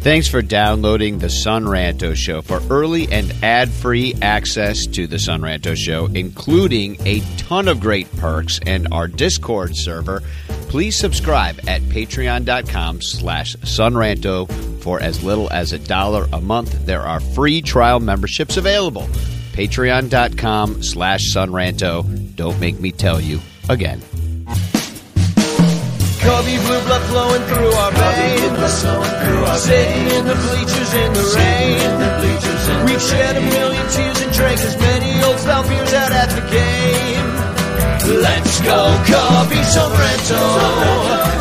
Thanks for downloading the Son Ranto Show. For early and ad free access to the Son Ranto Show, including a ton of great perks and our Discord server, please subscribe at patreon.com slash sonranto for as little as a dollar a month. There are free trial memberships available. Patreon.com slash sonranto. Don't make me tell you again. Cubby blue blood flowing through our veins. Sitting in the bleachers in the rain. We've shed a million tears and drank as many old style beers out at the game. Let's go, Cubby Son Ranto,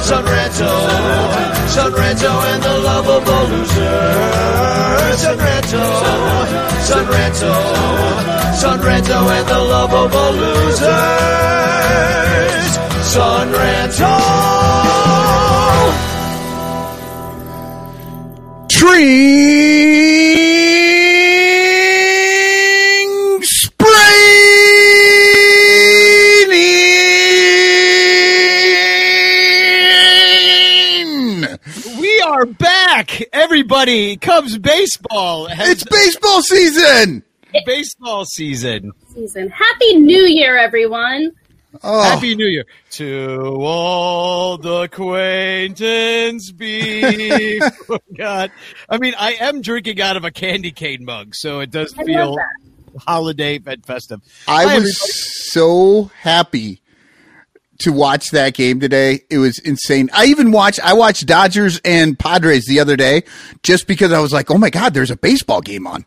Sunrento, Son Ranto and the lovable loser. Son Ranto, Sunrento, Son Ranto and the lovable losers. Son Ranto. String spraining. We are back, everybody. Cubs baseball. has It's baseball season. baseball season. season. Happy New Year, everyone. Oh, Happy New Year to old acquaintance be forgot. I mean, I am drinking out of a candy cane mug, so it does I feel holiday and festive. I Hi, was so happy to watch that game today. It was insane. I even watched I watched Dodgers and Padres the other day just because I was like, "Oh my god, there's a baseball game on."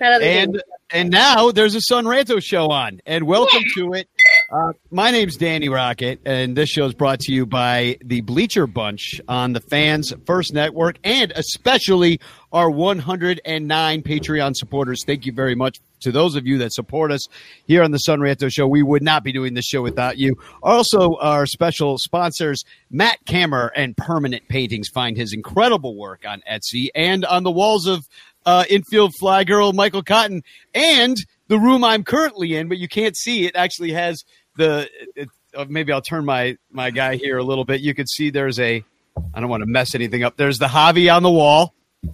And game. and now there's a Son Ranto show on, and welcome to it. Uh, my name's Danny Rocket, and this show is brought to you by the Bleacher Bunch on the Fans First Network, and especially our 109 Patreon supporters. Thank you very much to those of you that support us here on the Son Ranto Show. We would not be doing this show without you. Also, our special sponsors, Matt Kammer and Permanent Paintings. Find his incredible work on Etsy and on the walls of uh, infield fly girl Michael Cotton, and the room I'm currently in, but you can't see it. Actually has the. It, uh, maybe I'll turn my my guy here a little bit. You can see there's a. I don't want to mess anything up. There's the Javi on the wall.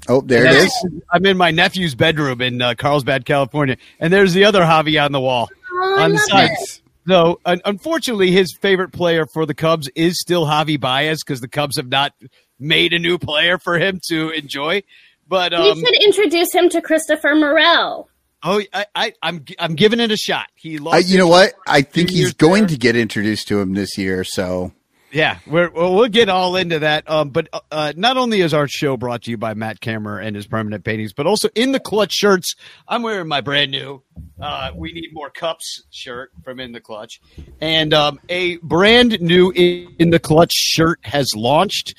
Oh, there it is. I'm in my nephew's bedroom in uh, Carlsbad, California, and there's the other Javi on the wall Oh, on the love side. it. So, un- unfortunately, his favorite player for the Cubs is still Javi Baez because the Cubs have not made a new player for him to enjoy. But um, you should introduce him to Christopher Morel. Oh, I, I, I'm I'm giving it a shot. He lost. I, you know what? I think he's going there. to get introduced to him this year. So Yeah, we're, well, we'll get all into that. Um, but uh, not only is our show brought to you by Matt Kammer and his permanent paintings, but also in the clutch shirts. I'm wearing my brand new uh, "We Need More Cups" shirt from In the Clutch, and um, a brand new in, the Clutch shirt has launched.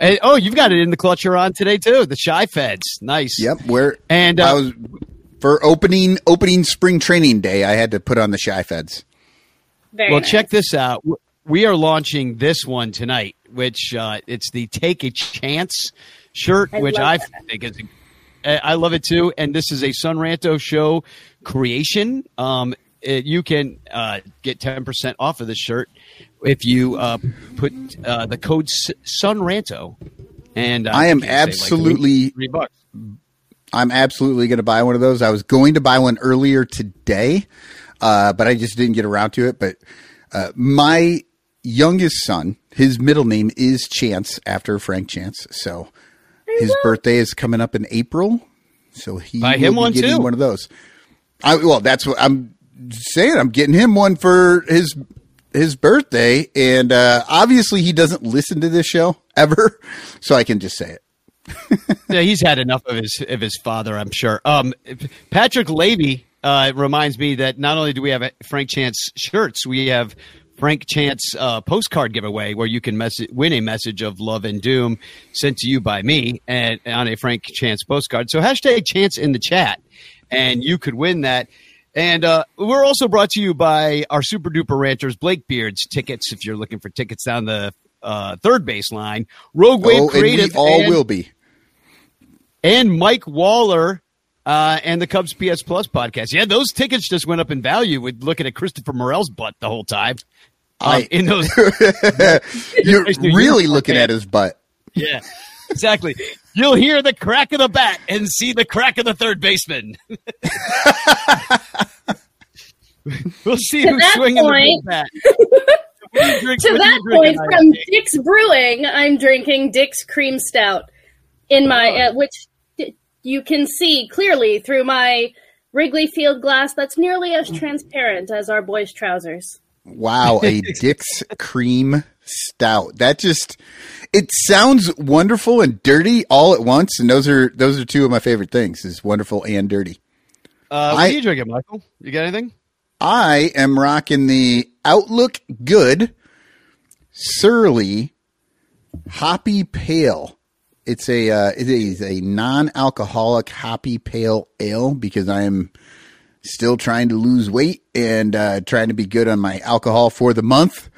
And, oh, you've got it in the clutch you're on today too. The Chi Feds, nice. yep, where And I uh, was for opening opening spring training day. I had to put on the Chi Feds. Very Well, nice. check this out. We are launching this one tonight, which uh, it's the Take a Chance shirt, I which I that. think is. I I love it too, and this is a Son Ranto show creation. Um, it, you can uh, get ten percent off of this shirt if you uh, put uh, the code S- Sun Ranto. And uh, I am you can like, absolutely- three bucks. I'm absolutely going to buy one of those. I was going to buy one earlier today, uh, but I just didn't get around to it. But uh, my youngest son, his middle name is Chance after Frank Chance. So his birthday is coming up in April. So he Buy will him be one, getting too. one of those. I, well, that's what I'm saying. I'm getting him one for his his birthday, and uh, obviously he doesn't listen to this show ever, so I can just say it. yeah, he's had enough of his of his father, I'm sure. Um, Patrick Levy uh, reminds me that not only do we have Frank Chance shirts, we have Frank Chance uh, postcard giveaway where you can mess- win a message of love and doom sent to you by me and on a Frank Chance postcard. So hashtag Chance in the chat, and you could win that. And uh, we're also brought to you by our super duper ranchers, Blake Beards tickets. If you're looking for tickets down the uh, third baseline, Rogue Wave oh, and Creative, we all and- will be. And Mike Waller uh, and the Cubs PS Plus podcast. Yeah, those tickets just went up in value with looking at Christopher Morel's butt the whole time. Um, I- in those, You're Nice really uniform, looking man. at his butt. yeah. exactly. You'll hear the crack of the bat and see the crack of the third baseman. we'll see To who's swinging point- the bat. What do you drink- to what do you that point, from Dick's Brewing, I'm drinking Dick's Cream Stout in my, Oh. uh, which d- you can see clearly through my Wrigley Field glass that's nearly as transparent as our boys' trousers. Wow, a Dick's cream stout. That just it sounds wonderful and dirty all at once, and those are those are two of my favorite things: is wonderful and dirty. Uh, what I- are you drinking, Michael? You got anything? I am rocking the Outlook Good Surly Hoppy Pale. It's a uh, it is a non-alcoholic hoppy pale ale because I am still trying to lose weight and uh, trying to be good on my alcohol for the month.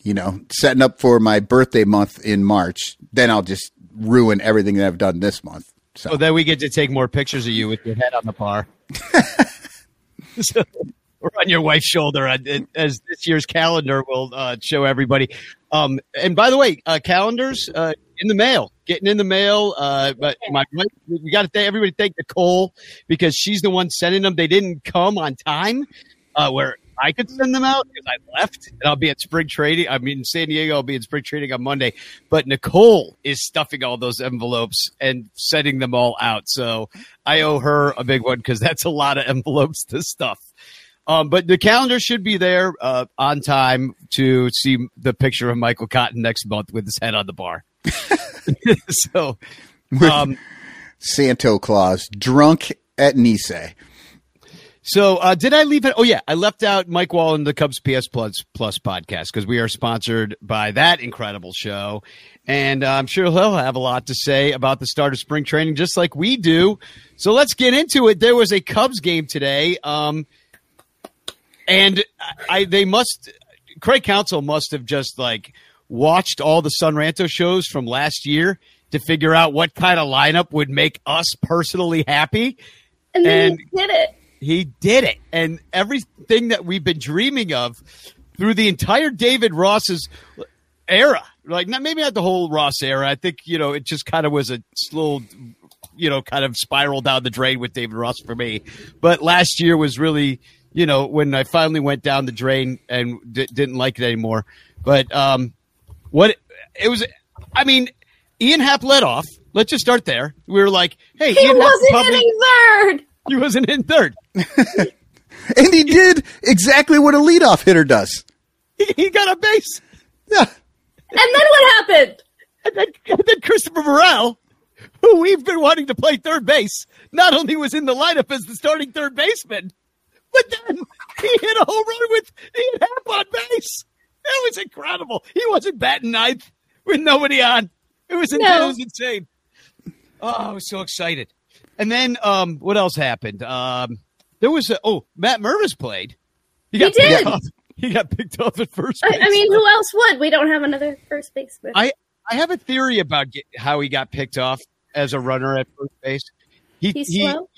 You know, setting up for my birthday month in March. Then I'll just ruin everything that I've done this month. So Oh, then we get to take more pictures of you with your head on the bar. So, or on your wife's shoulder, uh, as this year's calendar will uh, show everybody. Um, and by the way, uh, calendars uh, in the mail, getting in the mail. Uh, but my we got to thank everybody. Thank Nicole because she's the one sending them. They didn't come on time, uh, where I could send them out because I left and I'll be at spring trading. I mean, in San Diego, I'll be in spring trading on Monday. But Nicole is stuffing all those envelopes and sending them all out. So I owe her a big one because that's a lot of envelopes to stuff. Um, but the calendar should be there uh, on time to see the picture of Michael Cotton next month with his head on the bar. so, um, Santo Claus drunk at Nisei. So uh, did I leave it? Oh yeah, I left out Mike Wall and the Cubs PS Plus Plus podcast because we are sponsored by that incredible show, and uh, I'm sure he'll have a lot to say about the start of spring training, just like we do. So let's get into it. There was a Cubs game today, um, and I they must Craig Counsell must have just like watched all the Son Ranto shows from last year to figure out what kind of lineup would make us personally happy. And then And- he did it. He did it. And everything that we've been dreaming of through the entire David Ross's era, like not maybe not the whole Ross era. I think, you know, it just kind of was a slow, you know, kind of spiral down the drain with David Ross for me. But last year was really, you know, when I finally went down the drain and d- didn't like it anymore. But um, what it was, I mean, Ian Happ led off. Let's just start there. We were like, hey, He Ian wasn't probably- hitting third. He wasn't in third. And he did exactly what a leadoff hitter does. He, he got a base. Yeah. And then what happened? And then, and then Christopher Morel, who we've been wanting to play third base, not only was in the lineup as the starting third baseman, but then he hit a home run with Ian Happ on base. That was incredible. He wasn't batting ninth with nobody on. It was, No. it was insane. Oh, I was so excited. And then um, what else happened? Um, there was a, oh Matt Mervis played. He got did. picked off. He got picked off at first. I, base. I mean, who else would? We don't have another first baseman. I I have a theory about get, how he got picked off as a runner at first base. He, He's he slow.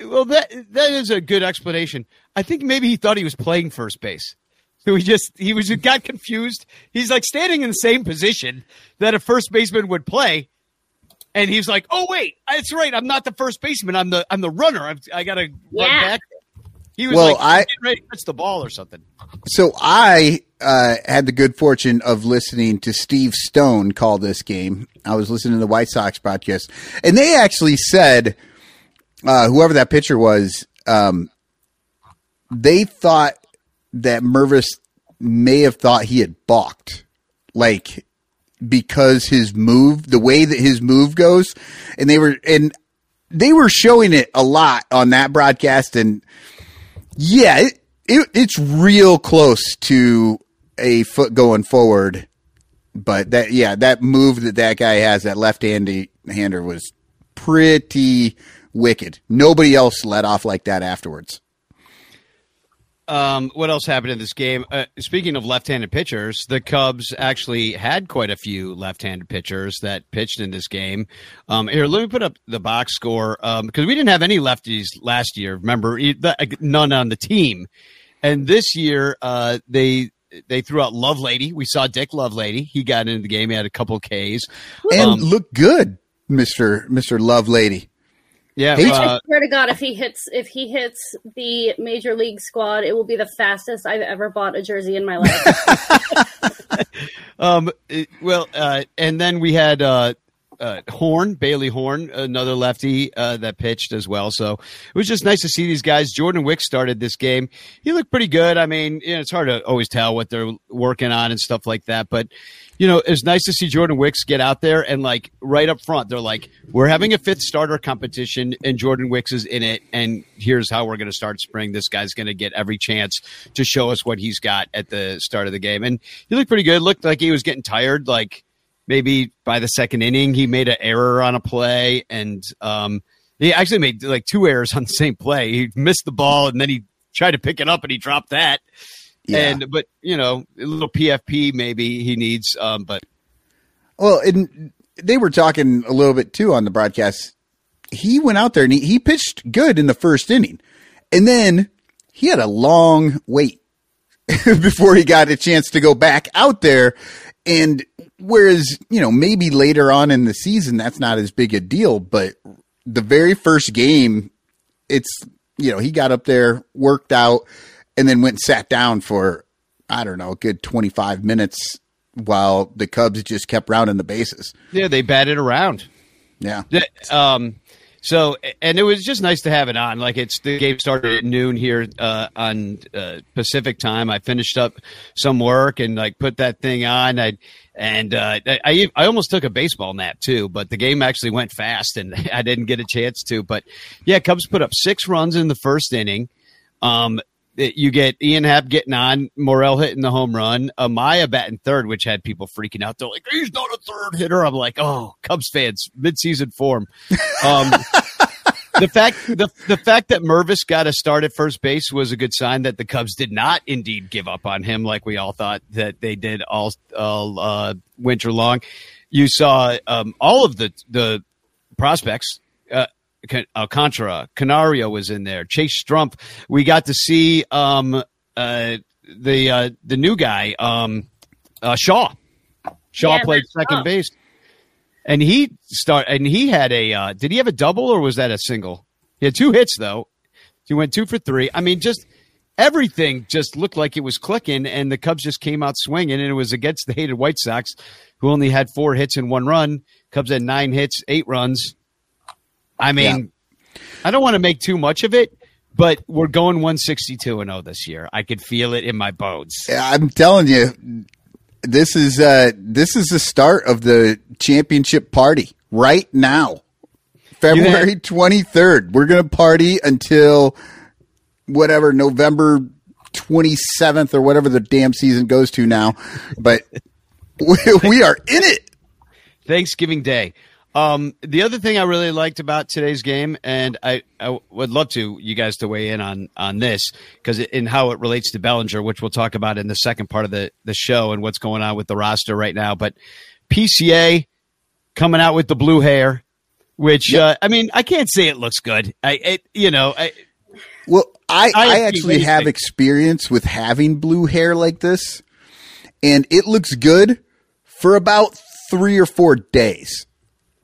well that that is a good explanation. I think maybe he thought he was playing first base. So he just he was got confused. He's like standing in the same position that a first baseman would play, and he's like, "Oh wait, that's right. I'm not the first baseman. I'm the I'm the runner. I've, I got to run back." He was Well, like I- getting ready to touch the ball or something. So I uh, had the good fortune of listening to Steve Stone call this game. I was listening to the White Sox podcast, and they actually said, uh, whoever that pitcher was, um, they thought that Mervis may have thought he had balked, like because his move, the way that his move goes, and they were and they were showing it a lot on that broadcast, and yeah, it, it, it's real close to a foot going forward. But that, yeah, that move that that guy has, that left handy hander was pretty wicked. Nobody else let off like that afterwards. Um, what else happened in this game? Uh, speaking of left-handed pitchers, the Cubs actually had quite a few left-handed pitchers that pitched in this game. Um, here, let me put up the box score because we didn't have any lefties last year. Remember, E- none on the team, and this year uh, they they threw out Lovelady. We saw Dick Lovelady. He got into the game. He had a couple Ks. and Um, look good, Mister Mister Lovelady. Yeah, Hey, uh, I swear to God, if he hits if he hits the major league squad, it will be the fastest I've ever bought a jersey in my life. Um. it- Well, uh, and then we had uh, uh, Horn, Bailey Horn, another lefty uh, that pitched as well. So it was just nice to see these guys. Jordan Wicks started this game. He looked pretty good. I mean, you know, it's hard to always tell what they're working on and stuff like that, but. You know, it's nice to see Jordan Wicks get out there and like right up front, they're like, "We're having a fifth starter competition, and Jordan Wicks is in it. And here's how we're going to start spring. This guy's going to get every chance to show us what he's got at the start of the game." And he looked pretty good. Looked like he was getting tired. Like maybe by the second inning, he made an error on a play, and um, he actually made like two errors on the same play. He missed the ball, and then he tried to pick it up, and he dropped that. Yeah. And but you know, a little PFP maybe he needs. Um, but Well, and they were talking a little bit too on the broadcast. He went out there and he, he pitched good in the first inning. And then he had a long wait before he got a chance to go back out there. And whereas, you know, maybe later on in the season, that's not as big a deal, but the very first game, it's, you know, he got up there, worked out, and then went and sat down for, I don't know, a good 25 minutes while the Cubs just kept rounding the bases. yeah, they batted around. Yeah. Yeah, Um, so and it was just nice to have it on. Like it's the game started at noon here uh, on uh, Pacific time. I finished up some work and like put that thing on. I and uh, I I almost took a baseball nap too, but the game actually went fast and I didn't get a chance to. But yeah, Cubs put up six runs in the first inning. Um, you get Ian Happ getting on, Morel hitting the home run, Amaya batting third, which had people freaking out. They're like, he's not a third hitter. I'm like, oh, Cubs fans, midseason form. Um, the fact the the fact that Mervis got a start at first base was a good sign that the Cubs did not indeed give up on him like we all thought that they did all all uh, winter long. You saw um, all of the the prospects. Uh, Alcantara, Canario was in there. Chase Strumpf. We got to see um, uh, the uh, the new guy, um, uh, Shaw. Shaw Yeah, played second Shaw. base, and he start and he had a. Uh, did he have a double or was that a single? He had two hits though. He went two for three. I mean, just everything just looked like it was clicking, and the Cubs just came out swinging, and it was against the hated White Sox, who only had four hits and one run. Cubs had nine hits, eight runs. I mean, I don't want to make too much of it, but we're going 162 and 0 this year. I could feel it in my bones. I'm telling you, this is uh, this is the start of the championship party right now. February twenty third. We're gonna party until whatever November twenty seventh or whatever the damn season goes to now. But we, we are in it. Thanksgiving Day. Um, the other thing I really liked about today's game, and I, I would love to you guys to weigh in on on this because in how it relates to Bellinger, which we'll talk about in the second part of the the show and what's going on with the roster right now. But PCA coming out with the blue hair, which uh, I mean, I can't say it looks good. I, it, you know, I, Well, I, I I, actually What do you have experience with having blue hair like this, and it looks good for about three or four days.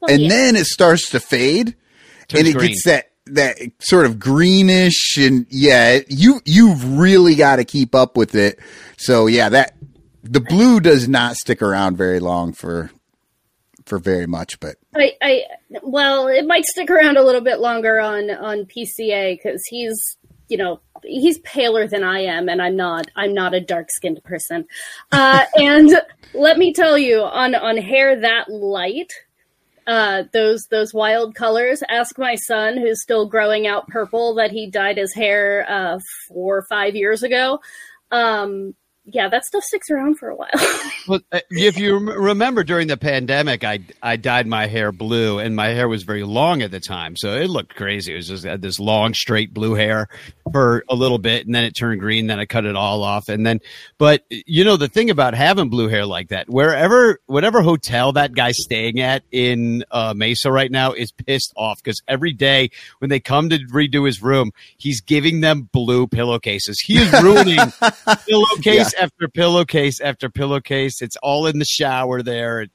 And yeah. then it starts to fade Turns and it green. gets that that sort of greenish and yeah you you've really got to keep up with it so yeah that the blue does not stick around very long for for very much but I, I well, it might stick around a little bit longer on on PCA because he's you know he's paler than I am, and I'm not. I'm not a dark skinned person. Uh, and let me tell you, on on hair that light, uh, those those wild colors. Ask my son, who's still growing out purple, that he dyed his hair uh, four or five years ago. Um, yeah, that stuff sticks around for a while. Well, uh, if you remember during the pandemic, I I dyed my hair blue, and my hair was very long at the time, so it looked crazy. It was just had this long, straight blue hair for a little bit, and then it turned green. Then I cut it all off, and then, but you know, the thing about having blue hair like that, wherever, whatever hotel that guy's staying at in uh, Mesa right now is pissed off because every day when they come to redo his room, he's giving them blue pillowcases. He is ruining pillowcase after pillowcase after pillowcase. It's all in the shower there.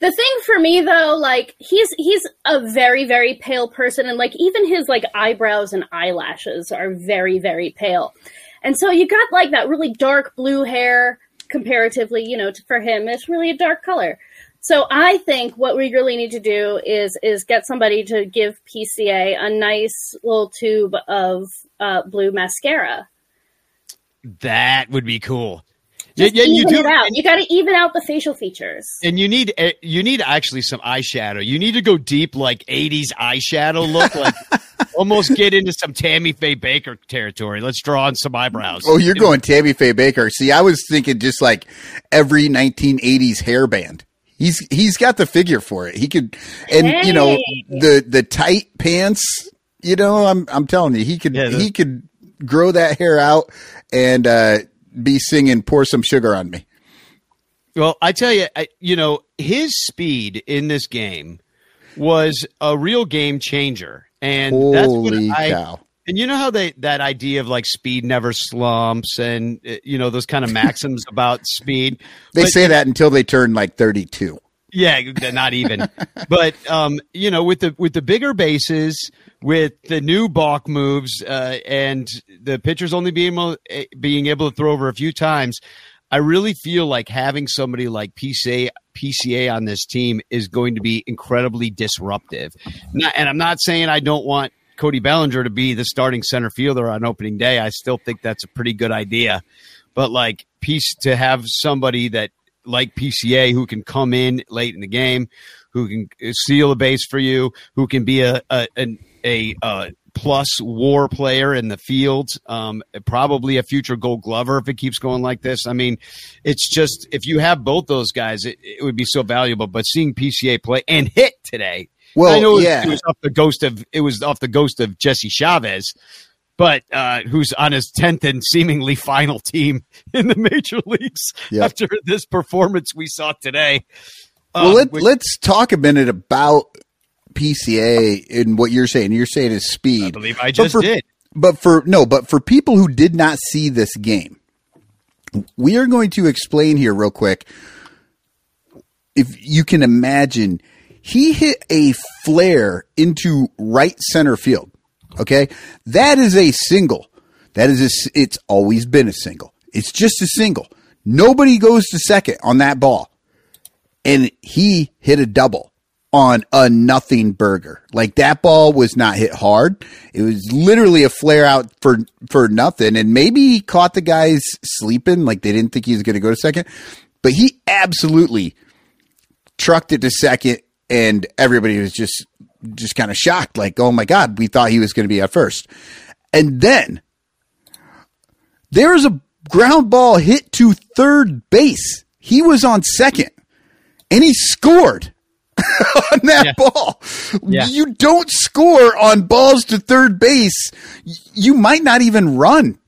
The thing for me though, like he's he's a very very pale person, and like even his like eyebrows and eyelashes are very very pale, and so you got like that really dark blue hair comparatively, you know, for him, it's really a dark color. So I think what we really need to do is is get somebody to give PCA a nice little tube of uh, blue mascara. That would be cool. Just yeah, you do. You got to even out the facial features. And you need eh, you need actually some eyeshadow. You need to go deep, like '80s eyeshadow look, like almost get into some Tammy Faye Bakker territory. Let's draw on some eyebrows. Oh, you're going Tammy Faye Bakker. See, I was thinking just like every 1980s hairband. He's he's got the figure for it. He could, and hey. you know the the tight pants. You know, I'm I'm telling you, he could yeah, he could grow that hair out and uh, be singing "Pour Some Sugar on Me." Well, I tell you, I, you know, his speed in this game was a real game changer, and Holy that's what I. Cow. And you know how they that idea of like speed never slumps, and uh, you know those kind of maxims about speed. They but, say that until they turn like thirty-two. Yeah, not even. but um, you know, with the with the bigger bases, with the new balk moves, uh, and the pitchers only being able, eh, being able to throw over a few times, I really feel like having somebody like PCA PCA on this team is going to be incredibly disruptive. Not, and I'm not saying I don't want Cody Bellinger to be the starting center fielder on opening day. I still think that's a pretty good idea. But like piece to have somebody that like PCA who can come in late in the game, who can seal a base for you, who can be a a a, a, a plus war player in the field, um, probably a future gold glover if it keeps going like this. I mean, it's just if you have both those guys, it, it would be so valuable. But seeing PCA play and hit today, well, I know yeah. it was off the ghost of it was off the ghost of Jesse Chavez, but uh, who's on his tenth and seemingly final team in the major leagues yep. after this performance we saw today. Um, well, let, which, let's talk a minute about PCA and what you're saying. You're saying is speed. I believe I just but for, did. But for no, but for people who did not see this game, we are going to explain here real quick. If you can imagine, he hit a flare into right center field. Okay. That is a single. That is a, it's always been a single. It's just a single. Nobody goes to second on that ball. And he hit a double on a nothing burger. Like that ball was not hit hard. It was literally a flare out for for nothing. And maybe he caught the guys sleeping, like they didn't think he was going to go to second. But he absolutely trucked it to second, and everybody was just just kind of shocked, like, oh my god, we thought he was going to be at first. And then there was a ground ball hit to third base. He was on second, and he scored on that yeah. ball. Yeah. You don't score on balls to third base. You might not even run.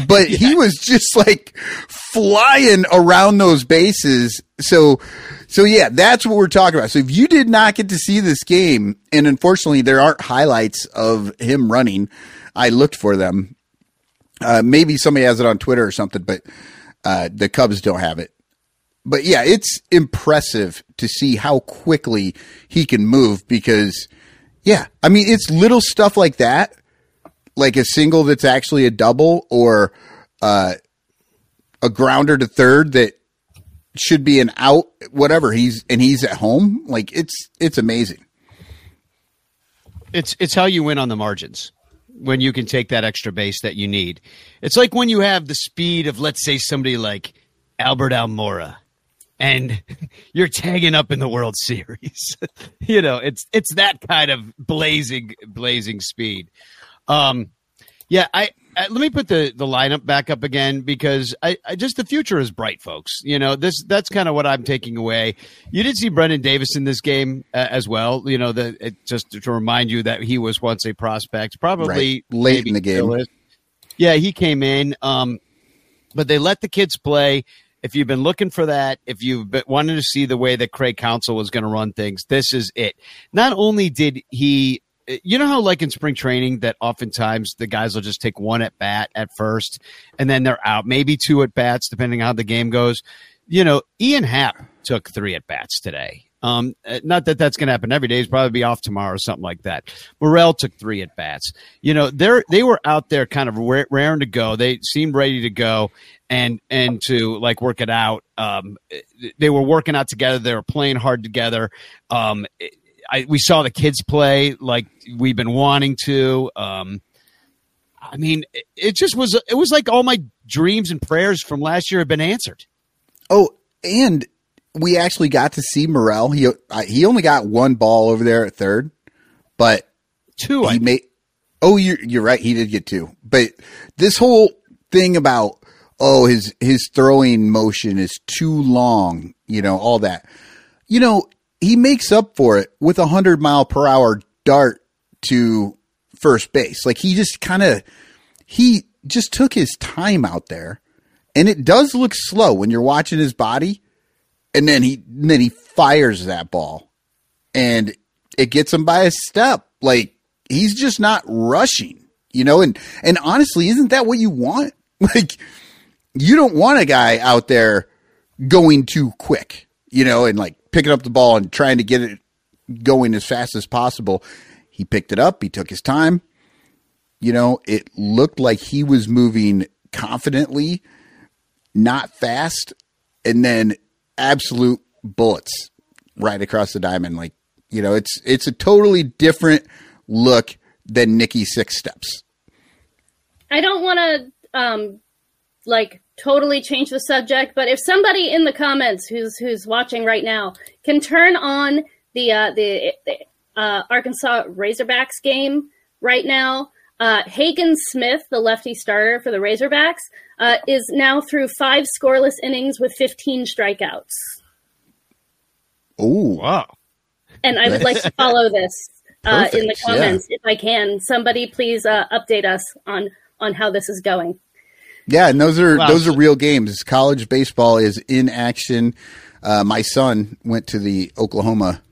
But yeah. he was just like flying around those bases. So, so yeah, that's what we're talking about. So if you did not get to see this game, and unfortunately there aren't highlights of him running, I looked for them. Uh, maybe somebody has it on Twitter or something, but uh, the Cubs don't have it but yeah, it's impressive to see how quickly he can move because, yeah, I mean, it's little stuff like that, like a single that's actually a double or uh, a grounder to third that should be an out, whatever. He's and he's at home. Like it's it's amazing. It's it's how you win on the margins when you can take that extra base that you need. It's like when you have the speed of let's say somebody like Albert Almora and you're tagging up in the World Series. you know, it's it's that kind of blazing blazing speed. Um, yeah, I, I, let me put the the lineup back up again because I, I just the future is bright, folks. You know, this that's kind of what I'm taking away. You did see Brendan Davis in this game uh, as well. You know, the it, just to remind you that he was once a prospect, probably right. late in the game. Yeah, he came in. Um, but they let the kids play if you've been looking for that, if you've been wanting to see the way that Craig Counsell was going to run things, this is it. Not only did he you know how like in spring training that oftentimes the guys will just take one at bat at first and then they're out, maybe two at bats depending on how the game goes. You know, Ian Happ took three at bats today. Um, uh, not that that's going to happen every day. He's probably be off tomorrow or something like that. Morel took three at bats. You know, they're they were out there kind of raring to go. They seemed ready to go and and to like work it out. Um, they were working out together. They were playing hard together. Um, I, we saw the kids play like we've been wanting to. Um, I mean, it, it just was. It was like all my dreams and prayers from last year have been answered. Oh, and we actually got to see Morel. He he only got one ball over there at third, but two. He made. Oh, you're you're right. He did get two, but this whole thing about oh his his throwing motion is too long. You know all that. You know he makes up for it with a hundred mile per hour dart to first base. Like he just kind of he just took his time out there, and it does look slow when you're watching his body. And then he and then he fires that ball. And it gets him by a step. Like he's just not rushing you know? And and honestly isn't that what you want? Like you don't want a guy out there going too quick you know? And like picking up the ball and trying to get it going as fast as possible he picked it up he took his time you know it looked like he was moving confidently not fast and then absolute bullets right across the diamond. Like, you know, it's it's a totally different look than Nikki Six Steps. I don't want to um like totally change the subject, but if somebody in the comments who's who's watching right now can turn on the uh, the, the uh, Arkansas Razorbacks game right now, uh, Hagen Smith, the lefty starter for the Razorbacks, uh, is now through five scoreless innings with 15 strikeouts. Oh, wow. And I would like to follow this uh, in the comments yeah. if I can. Somebody please uh, update us on, on how this is going. Yeah, and those are wow. those are real games. College baseball is in action. Uh, my son went to the Oklahoma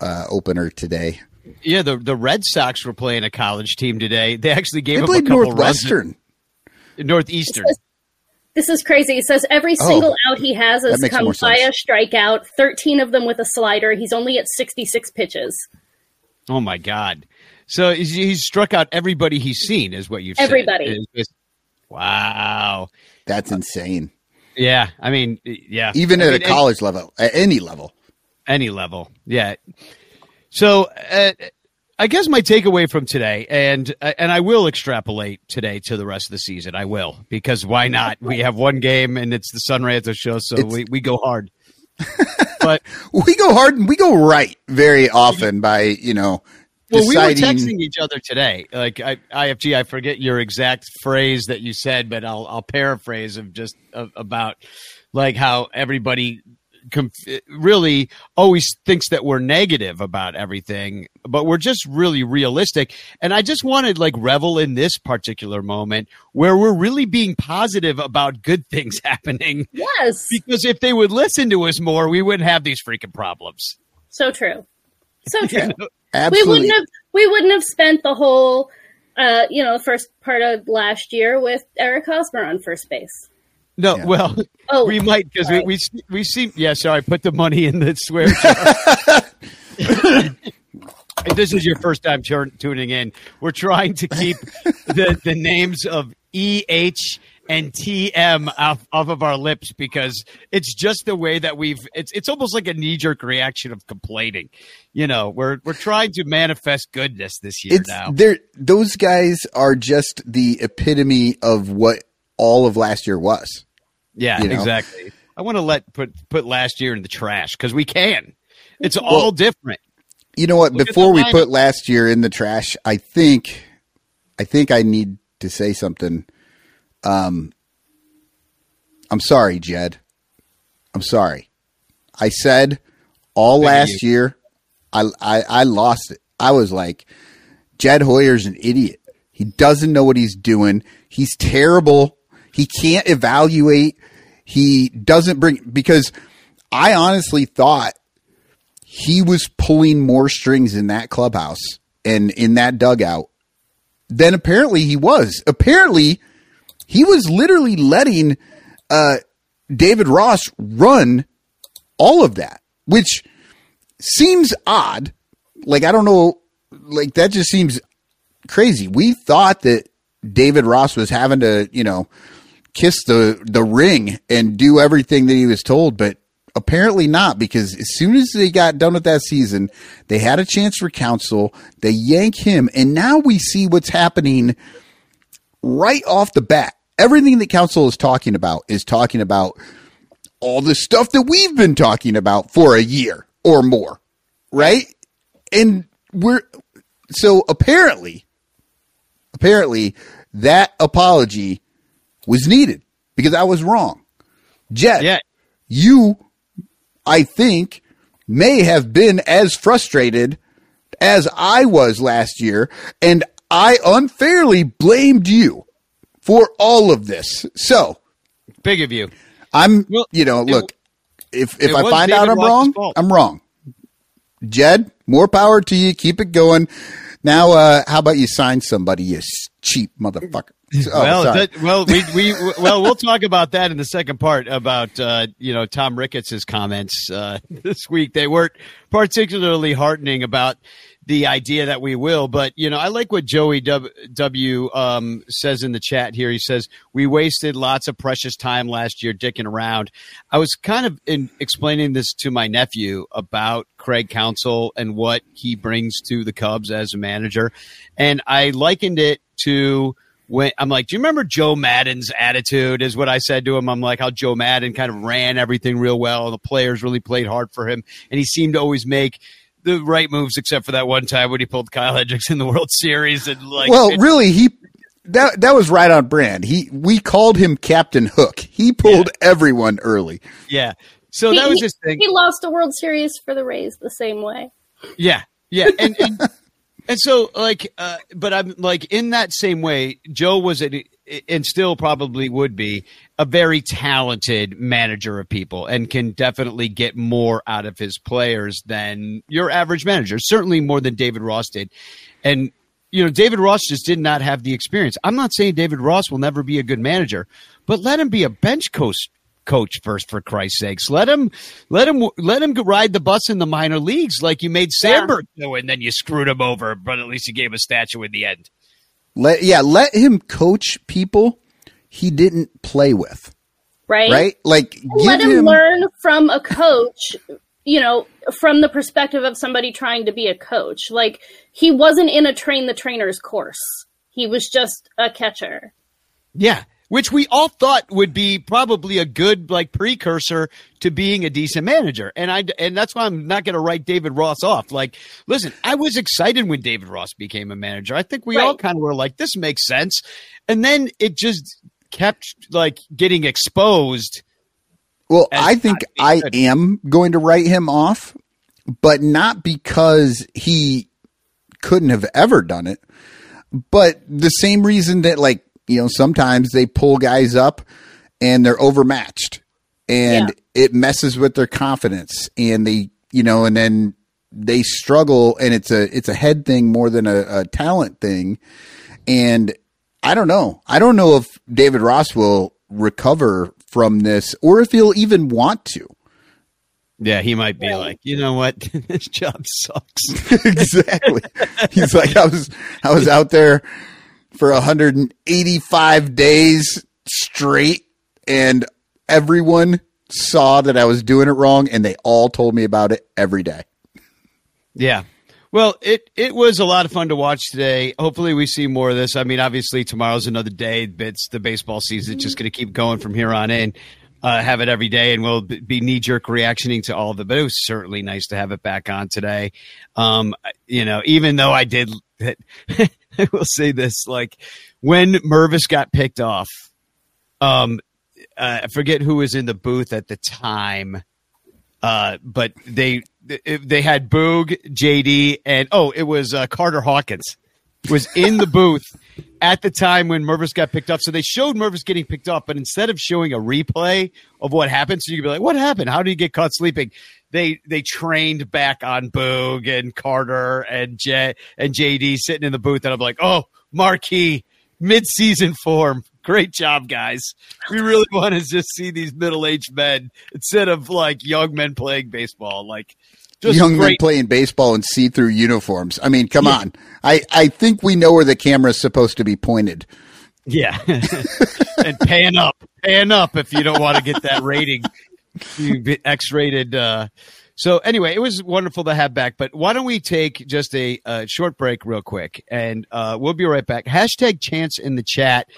uh, opener today. Yeah, the the Red Sox were playing a college team today. They actually gave they up a couple Northwestern. Northeastern. This is, this is, crazy. He says every oh, single oh, out he has has come via strikeout. Thirteen of them with a slider. He's only at sixty six pitches. Oh my god! So he's, he's, struck out everybody he's seen, is what you've everybody. Said. Wow, that's insane. Yeah, I mean, yeah, even I at mean, a college any, level, at any level, any level, yeah. So uh, I guess my takeaway from today, and and I will extrapolate today to the rest of the season. I will because why not? We have one game, and it's the Son Ranto show, so we, we go hard. but we go hard and we go right very often by you know. Well, deciding... we were texting each other today. Like I, IFG, I forget your exact phrase that you said, but I'll I'll paraphrase of just of, about like how everybody really always thinks that we're negative about everything, but we're just really realistic. And I just wanted like revel in this particular moment where we're really being positive about good things happening. Yes. Because if they would listen to us more, we wouldn't have these freaking problems. So true. So true. you know? Absolutely. We wouldn't have we wouldn't have spent the whole uh, you know, first part of last year with Eric Hosmer on first base. No, yeah. well, oh, we might because we, we we seem yeah. Sorry, I put the money in the swear jar. this is your first time t- tuning in, we're trying to keep the the names of E H and TM off, off of our lips because it's just the way that we've it's it's almost like a knee jerk reaction of complaining. You know, we're we're trying to manifest goodness this year it's, now. They're, those guys are just the epitome of what all of last year was. Yeah, you know? exactly. I want to let put put last year in the trash because we can. It's all well, different. You know what? Look Before we put last year in the trash, I think, I think I need to say something. Um, I'm sorry, Jed. I'm sorry. I said all last year, I, I I lost it. I was like, Jed Hoyer's an idiot. He doesn't know what he's doing. He's terrible. He can't evaluate he doesn't bring because I honestly thought he was pulling more strings in that clubhouse and in that dugout than apparently he was. Apparently, he was literally letting uh, David Ross run all of that, which seems odd. Like, I don't know. Like, that just seems crazy. We thought that David Ross was having to, you know, kiss the, the ring and do everything that he was told, but apparently not because as soon as they got done with that season, they had a chance for Counsell. They yank him, and now we see what's happening right off the bat. Everything that Counsell is talking about is talking about all the stuff that we've been talking about for a year or more, right? And we're so apparently, apparently that apology was needed because I was wrong. Jed, Yeah. you, I think, may have been as frustrated as I was last year, and I unfairly blamed you for all of this. So Big of you. I'm, Well, you know, it- look, if if I find out I'm wrong. I'm wrong. Jed, more power to you. Keep it going. Now, uh, how about you sign somebody, you cheap motherfucker? Oh, well, that, well, we, we well we'll talk about that in the second part about uh, you know Tom Ricketts' comments uh, this week. They weren't particularly heartening about the idea that we will, but you know I like what Joey W, w um, says in the chat here. He says we wasted lots of precious time last year dicking around. I was kind of in explaining this to my nephew about Craig Counsell and what he brings to the Cubs as a manager, and I likened it to when I'm like, do you remember Joe Maddon's attitude? Is what I said to him. I'm like, how Joe Maddon kind of ran everything real well, and the players really played hard for him, and he seemed to always make the right moves, except for that one time when he pulled Kyle Hendricks in the World Series, and like, well, it- really, he that that was right on brand. He we called him Captain Hook. He pulled everyone early. yeah. So He- that was he- his thing. He lost a World Series for the Rays the same way. Yeah, yeah, and and, and so like, uh, but I'm like in that same way, Joe was an, and still probably would be a very talented manager of people, and can definitely get more out of his players than your average manager. Certainly more than David Ross did, and. You know, David Ross just did not have the experience. I'm not saying David Ross will never be a good manager, but let him be a bench coach coach first for Christ's sakes. Let him let him let him ride the bus in the minor leagues like you made Yeah. Sandberg do and then you screwed him over, but at least you gave a statue in the end. Let yeah, let him coach people he didn't play with. Right? Right? Like give Let him, him learn from a coach, you know, from the perspective of somebody trying to be a coach. Like, he wasn't in a train the trainers course, he was just a catcher. Yeah. Which we all thought would be probably a good like precursor to being a decent manager. And I and that's why I'm not going to write David Ross off. Like, listen, I was excited when David Ross became a manager. I think we all kind of were like this makes sense. And then it just kept like getting exposed. Well, I think I good. am going to write him off, but not because he couldn't have ever done it, but the same reason that like, you know, sometimes they pull guys up and they're overmatched and it messes with their confidence and they, you know, and then they struggle and it's a it's a head thing more than a, a talent thing. And I don't know. I don't know if David Ross will recover from this or if he'll even want to. Yeah, he might be like, you know what, this job sucks. exactly. He's like, I was, I was out there for 185 days straight, and everyone saw that I was doing it wrong, and they all told me about it every day. Yeah. Well, it it was a lot of fun to watch today. Hopefully, we see more of this. I mean, obviously, tomorrow's another day. It's the baseball season. It's just going to keep going from here on in. Uh, have it every day, and we'll be knee jerk reactioning to all of it. But it was certainly nice to have it back on today. Um, you know, even though I did, I will say this: like when Mervis got picked off, um, uh, I forget who was in the booth at the time, uh, but they they had Boog, JD, and oh, it was uh, Carter Hawkins was in the booth at the time when Mervis got picked up. So they showed Mervis getting picked up, but instead of showing a replay of what happened, so you could be like, "What happened? How did he get caught sleeping?" They they trained back on Boog and Carter and J and JD sitting in the booth, and I'm like, oh, Marquee mid-season form. Great job, guys. We really want to just see these middle-aged men instead of like young men playing baseball. Like just Young men playing baseball in see-through uniforms. I mean, come on. I, I think we know where the camera's supposed to be pointed. Yeah. and pan up, pan up if you don't want to get that rating. You be X-rated. Uh, so anyway, it was wonderful to have back. But why don't we take just a, a short break, real quick, and uh, we'll be right back. Hashtag chance in the chat,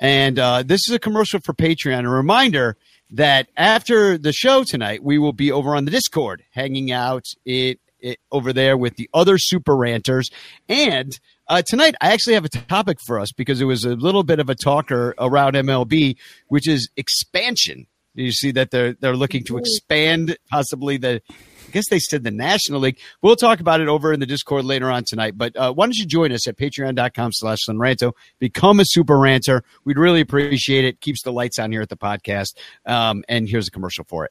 and uh, this is a commercial for Patreon. A reminder that after the show tonight, we will be over on the Discord, hanging out it, it over there with the other super ranters, and uh, tonight, I actually have a topic for us because it was a little bit of a talker around MLB, which is expansion. You see that they're they're looking to expand possibly the. I guess they said the National League. We'll talk about it over in the Discord later on tonight. But uh, why don't you join us at patreon.com slash sonranto. Become a super ranter. We'd really appreciate it. Keeps the lights on here at the podcast. Um, and here's a commercial for it.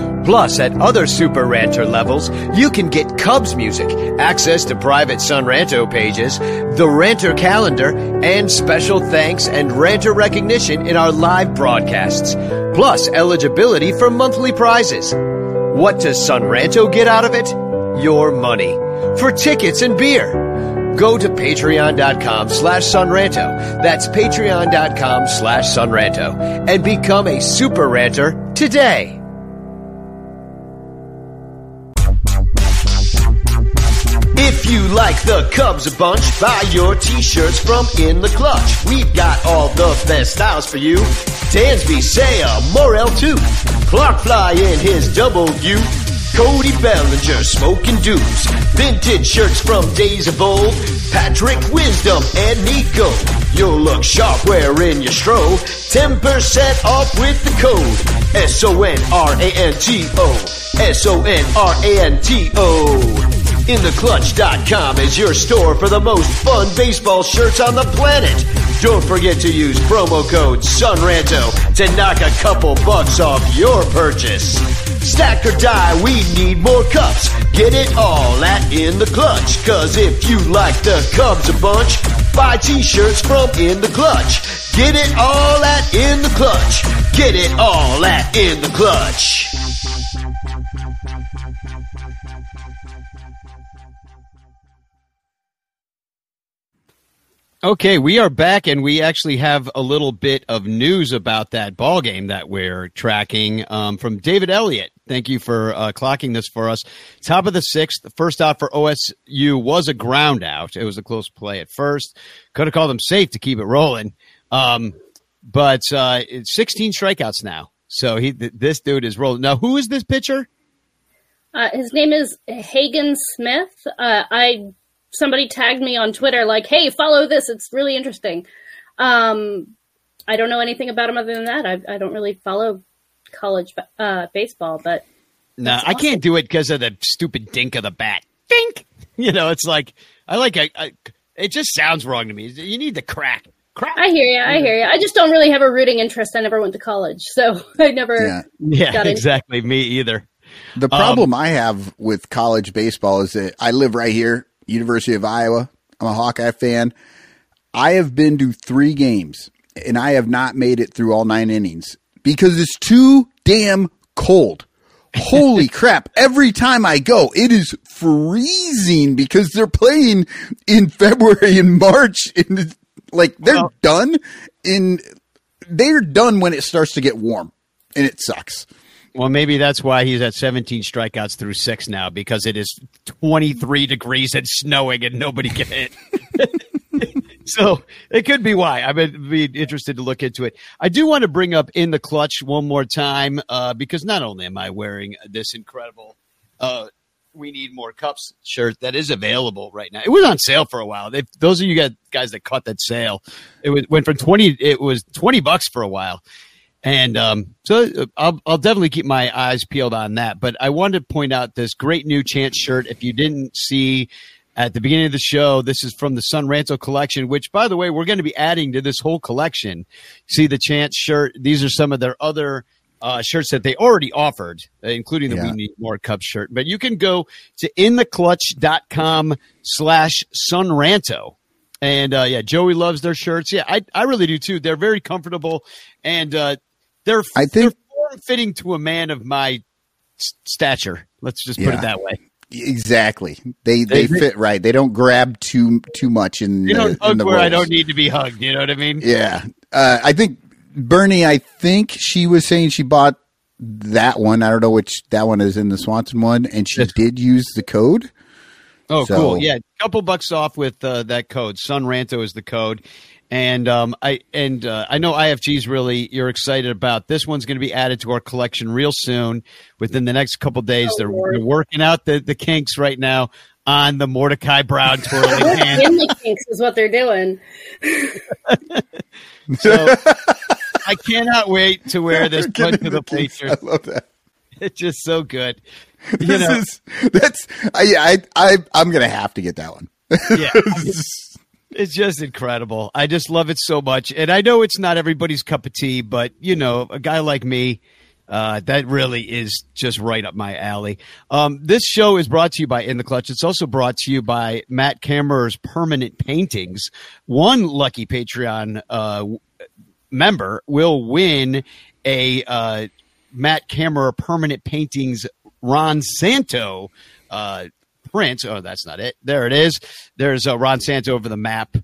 Plus, at other Super Ranter levels, you can get Cubs music, access to private Son Ranto pages, the Ranter calendar, and special thanks and Ranter recognition in our live broadcasts. Plus, eligibility for monthly prizes. What does Son Ranto get out of it? Your money. For tickets and beer. Go to patreon.com slash sonranto. That's patreon.com slash sonranto. And become a super ranter today. If you like the Cubs a bunch, buy your t-shirts from In the Clutch. We've got all the best styles for you. Dansby, Seiya, Morel too. Clark Fly in his double U. Cody Bellinger smoking dudes. Vintage shirts from days of old. Patrick Wisdom and Nico. You'll look sharp wearing your strobe. 10% off with the code. S-O-N-R-A-N-T-O. S-O-N-R-A-N-T-O. InTheClutch.com is your store for the most fun baseball shirts on the planet. Don't forget to use promo code SONRANTO to knock a couple bucks off your purchase. Stack or die, we need more cups. Get it all at In The Clutch. Cause if you like the Cubs a bunch, buy t-shirts from In The Clutch. Get it all at In The Clutch. Get it all at In The Clutch. Okay, we are back, and we actually have a little bit of news about that ball game that we're tracking um, from David Elliott. Thank you for uh, clocking this for us. Top of the sixth, first out for OSU was a ground out. It was a close play at first. Could have called him safe to keep it rolling, um, but uh, it's 16 strikeouts now. So he, th- this dude is rolling. Now, who is this pitcher? Uh, his name is Hagen Smith. Uh, I somebody tagged me on Twitter like, "Hey, follow this. It's really interesting." Um, I don't know anything about him other than that. I, I don't really follow college uh, baseball, but No, I can't do it because of the stupid dink of the bat. Dink. You know, it's like I like a, a, It just sounds wrong to me. You need the crack. Crack. I hear you. I hear you. I just don't really have a rooting interest. I never went to college, so I never. Yeah. Yeah, Got it. exactly. Me either. The problem I have with college baseball is that I live right here, University of Iowa. I'm a Hawkeye fan. I have been to three games and I have not made it through all nine innings because it's too damn cold. Holy crap. Every time I go, it is freezing because they're playing in February and March. And like they're Well- done in, they're done when it starts to get warm and it sucks. Well, maybe that's why he's at 17 strikeouts through six now because it is 23 degrees and snowing and nobody can hit. so it could be why. I would be interested to look into it. I do want to bring up in the clutch one more time uh, because not only am I wearing this incredible uh, "We Need More Cups" shirt that is available right now. It was on sale for a while. Those of you guys, that caught that sale, it was, went from 20. It was 20 bucks for a while. And um, so uh, I'll, I'll definitely keep my eyes peeled on that. But I wanted to point out this great new Chance shirt. If you didn't see at the beginning of the show, this is from the Son Ranto collection, which, by the way, we're going to be adding to this whole collection. See the Chance shirt. These are some of their other uh, shirts that they already offered, uh, including the Yeah. We Need More Cup shirt. But you can go to intheclutch.com slash sonranto. And uh, yeah, Joey loves their shirts. Yeah, I, I really do too. They're very comfortable and uh, they're I think- form fitting to a man of my stature. Let's just put Yeah. it that way. Exactly. They, they They- fit right. They don't grab too, too much in, You the, don't hug where I don't need to be hugged. You know what I mean? Yeah. Uh, I think Bernie, I think she was saying she bought that one. I don't know which that one is in the Swanson one, and she Yes. did use the code. Oh, So- cool. Yeah, a couple bucks off with uh, that code. Son Ranto is the code. And um, I and uh, I know IFG's really you're excited about this one's going to be added to our collection real soon. Within the next couple days, Oh, they're, they're working out the, the kinks right now on the Mordecai Brown twirling hand. In the kinks is what they're doing. So I cannot wait to wear this put to into the kinks. bleachers. I love that. It's just so good. You This know, is that's I I I I'm gonna have to get that one. yeah. It's just incredible. I just love it so much. And I know it's not everybody's cup of tea, but you know, a guy like me, uh, that really is just right up my alley. Um, this show is brought to you by In the Clutch. It's also brought to you by Matt Kammerer's Permanent Paintings. One lucky Patreon uh, member will win a uh, Matt Kammerer Permanent Paintings Ron Santo uh, print. Oh, that's not it. There it is. There's uh, Ron Santo over the map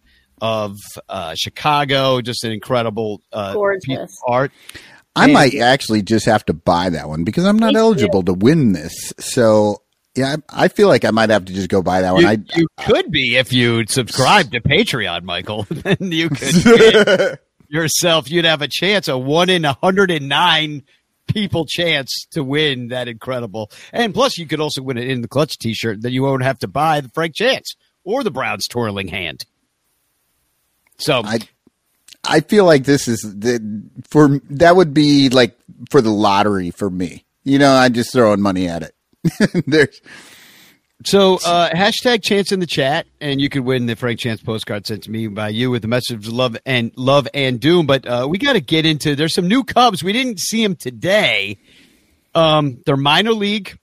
of uh, Chicago. Just an incredible uh, Gorgeous. piece of art. I And- might actually just have to buy that one because I'm not Me eligible to win this. So yeah, I, I feel like I might have to just go buy that one. You, I you could be if you subscribe to Patreon, Michael. then you could win yourself. You'd have a chance, a one in a hundred and nine people chance to win that incredible. And plus, you could also win it in the clutch T-shirt. Then you won't have to buy the Frank Chance or the Browns twirling hand. So I I feel like this is the for that would be like for the lottery for me. You know, I'm just throwing money at it. There's So uh, hashtag chance in the chat, and you could win the Frank Chance postcard sent to me by you with the message of love and love and doom. But uh, we got to get into. There's some new Cubs. We didn't see them today. Um, they're minor league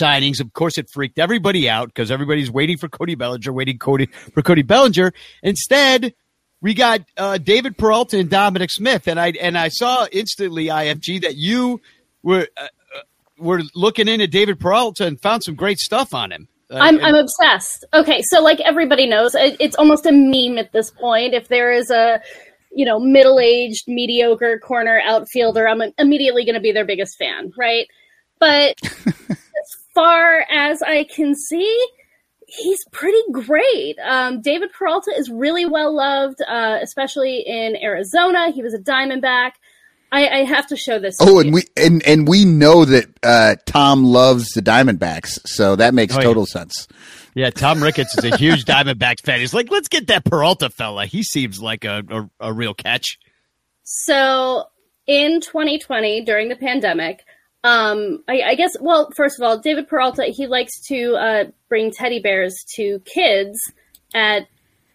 signings. Of course, it freaked everybody out because everybody's waiting for Cody Bellinger, waiting Cody for Cody Bellinger. Instead, we got uh, David Peralta and Dominic Smith, and I and I saw instantly IFG that you were uh, were looking into David Peralta and found some great stuff on him. Uh, I'm, and- I'm obsessed. Okay, so like everybody knows, it, it's almost a meme at this point. If there is a, you know, middle-aged, mediocre corner outfielder, I'm immediately going to be their biggest fan, right? But as far as I can see, he's pretty great. Um, David Peralta is really well loved, uh, especially in Arizona. He was a Diamondback. I, I have to show this. to oh, you. and we and and we know that uh, Tom loves the Diamondbacks, so that makes Oh, yeah. total sense. yeah, Tom Ricketts is a huge Diamondbacks fan. He's like, let's get that Peralta fella. He seems like a, a, a real catch. So in 2020, during the pandemic, um, I, I guess, well, first of all, David Peralta, he likes to uh, bring teddy bears to kids at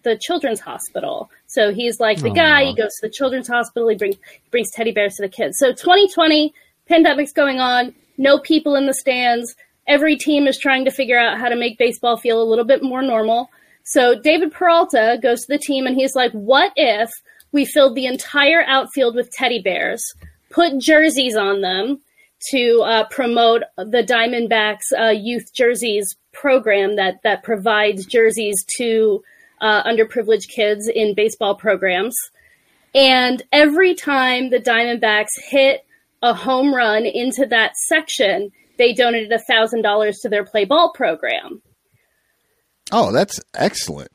the children's hospital. So he's like the guy, he goes to the children's hospital, he brings, brings teddy bears to the kids. So 2020, pandemic's going on, no people in the stands. every team is trying to figure out how to make baseball feel a little bit more normal. So David Peralta goes to the team and he's like, "What if we filled the entire outfield with teddy bears, put jerseys on them to uh, promote the Diamondbacks uh, youth jerseys program that that provides jerseys to uh, underprivileged kids in baseball programs. And every time the Diamondbacks hit a home run into that section, they donated a thousand dollars to their play ball program. Oh, that's excellent.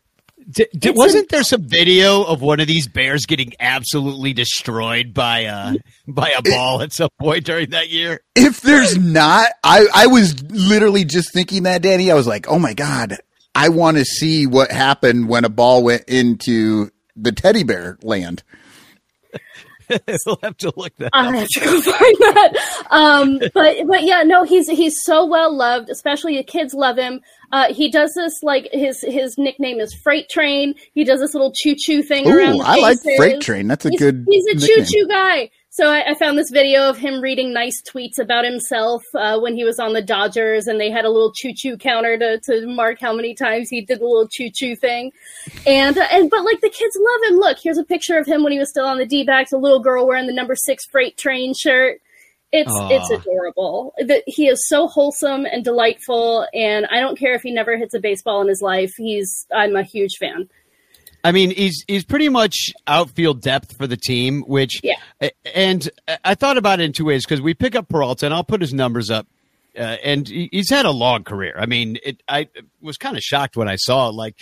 D- d- wasn't there some video of one of these bears getting absolutely destroyed by a by a ball at some point during that year? If there's not, I I was literally just thinking that, Danny. I was like, oh my god, I want to see what happened when a ball went into the teddy bear land. we'll have to look that. I'll have to go find that. Um, but but yeah, no, he's he's so well loved. Especially the kids love him. Uh, he does this like his his nickname is Freight Train. He does this little choo choo thing Ooh, around. I like. Freight Train. That's a he's, good. He's a choo choo guy. So I, I found this video of him reading nice tweets about himself uh, when he was on the Dodgers, and they had a little choo choo counter to, to mark how many times he did the little choo choo thing. And uh, and but like the kids love him. Look, here's a picture of him when he was still on the D backs, a little girl wearing the number six freight train shirt. It's Aw. it's adorable. The, he is so wholesome and delightful, and I don't care if he never hits a baseball in his life. He's I'm a huge fan. I mean, he's he's pretty much outfield depth for the team, which Yeah. And I thought about it in two ways because we pick up Peralta, and I'll put his numbers up. Uh, and he's had a long career. I mean, it, I was kind of shocked when I saw like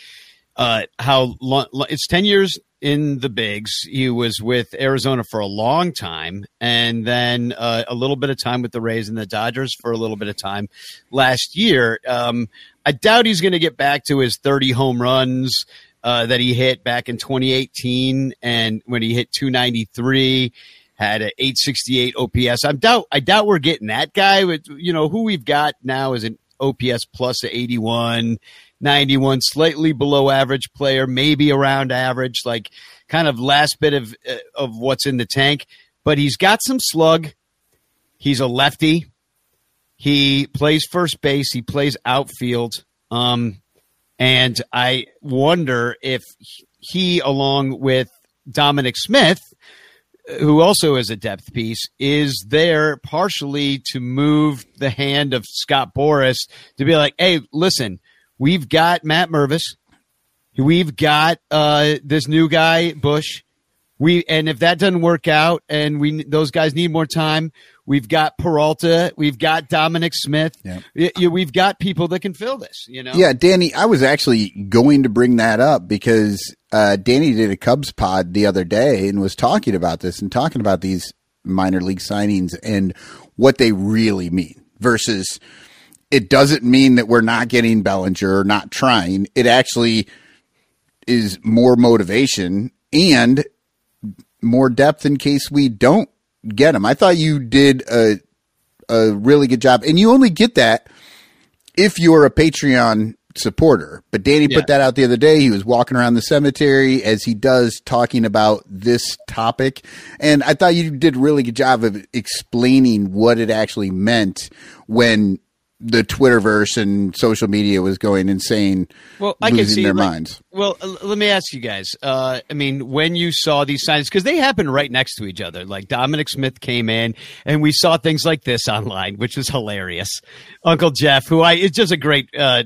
uh, how long it's ten years in the bigs. He was with Arizona for a long time, and then uh, a little bit of time with the Rays and the Dodgers for a little bit of time last year. Um, I doubt he's going to get back to his thirty home runs uh, that he hit back in 2018, and when he hit 293, had an 868 OPS. I doubt I doubt we're getting that guy. With you know who we've got now is an OPS plus a 81, 91, slightly below average player, maybe around average, like kind of last bit of uh, of what's in the tank. But he's got some slug. He's a lefty. He plays first base. He plays outfield. Um, and I wonder if he, along with Dominic Smith, who also is a depth piece, is there partially to move the hand of Scott Boras to be like, hey, listen, we've got Matt Mervis. We've got uh, this new guy, Busch. We and if that doesn't work out, and we those guys need more time, we've got Peralta, we've got Dominic Smith, Yeah. We've got people that can fill this. You know, Yeah, Danny, I was actually going to bring that up because uh, Danny did a Cubs pod the other day and was talking about this and talking about these minor league signings and what they really mean versus it doesn't mean that we're not getting Bellinger or not trying. It actually is more motivation and more depth in case we don't get him. I thought you did a a really good job, and you only get that if you're a Patreon supporter. But Danny Yeah. put that out the other day. He was walking around the cemetery as he does talking about this topic. And I thought you did a really good job of explaining what it actually meant when the Twitterverse and social media was going insane, Well, I can see their like- minds. Well, let me ask you guys. Uh, I mean, when you saw these signs, because they happened right next to each other. Like Dominic Smith came in, and we saw things like this online, which was hilarious. Uncle Jeff, who I is just a great uh,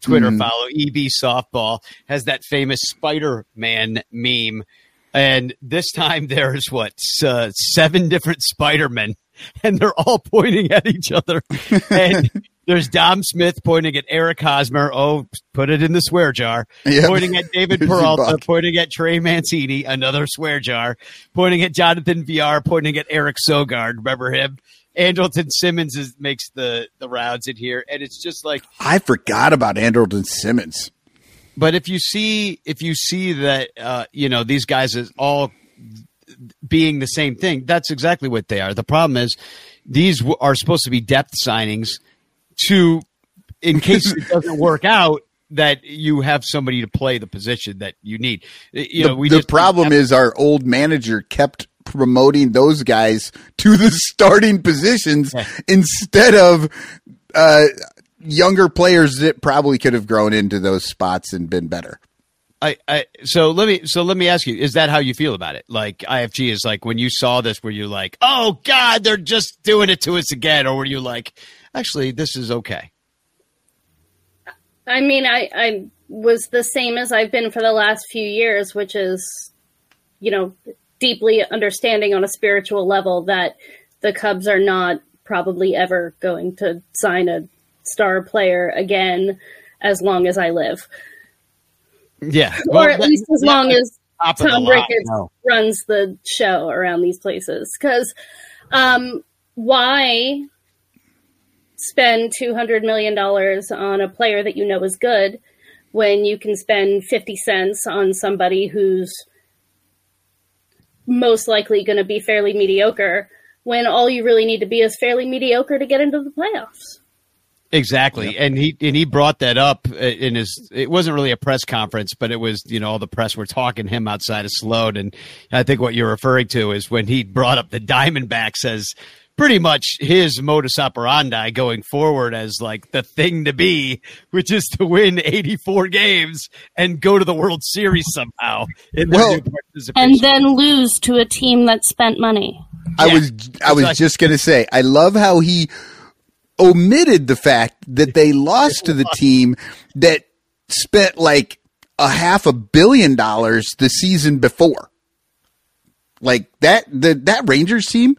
Twitter follow, EB softball, has that famous Spider Man meme, and this time there's what uh, seven different Spider Men, and they're all pointing at each other, and. There's Dom Smith pointing at Eric Hosmer. Oh, put it in the swear jar. Yep. Pointing at David Peralta, pointing at Trey Mancini, another swear jar. Pointing at Jonathan Villar, pointing at Eric Sogard. Remember him? Andrelton Simmons is, makes the the rounds in here, and it's just like. I forgot about Andrelton Simmons. But if you see if you see that uh, you know these guys is all being the same thing, that's exactly what they are. The problem is these w- are supposed to be depth signings to in case it doesn't work out that you have somebody to play the position that you need. You know, the, we the problem is our old manager kept promoting those guys to the starting positions Yeah. instead of uh, younger players that probably could have grown into those spots and been better. I, I so let me so let me ask you: Is that how you feel about it? Like IFG is like when you saw this, were you like, "Oh God, they're just doing it to us again," or were you like, "Actually, this is okay"? I mean, I, I was the same as I've been for the last few years, which is, you know, deeply understanding on a spiritual level that the Cubs are not probably ever going to sign a star player again as long as I live. Yeah, or at that- least as long as top of the Tom Ricketts no. runs the show around these places. Because um, why spend two hundred million dollars on a player that you know is good when you can spend fifty cents on somebody who's most likely going to be fairly mediocre? When all you really need to be is fairly mediocre to get into the playoffs. Exactly, and he and he brought that up uh, in his. It wasn't really a press conference, but it was you know all the press were talking him outside of Sloan, and I think what you're referring to is when he brought up the Diamondbacks as pretty much his modus operandi going forward as like the thing to be, which is to win 84 games and go to the World Series somehow in Well- and then lose to a team that spent money. I Yeah, was I was just gonna say I love how he omitted the fact that they lost to the team that spent like a half a billion dollars the season before. Like that the that Rangers team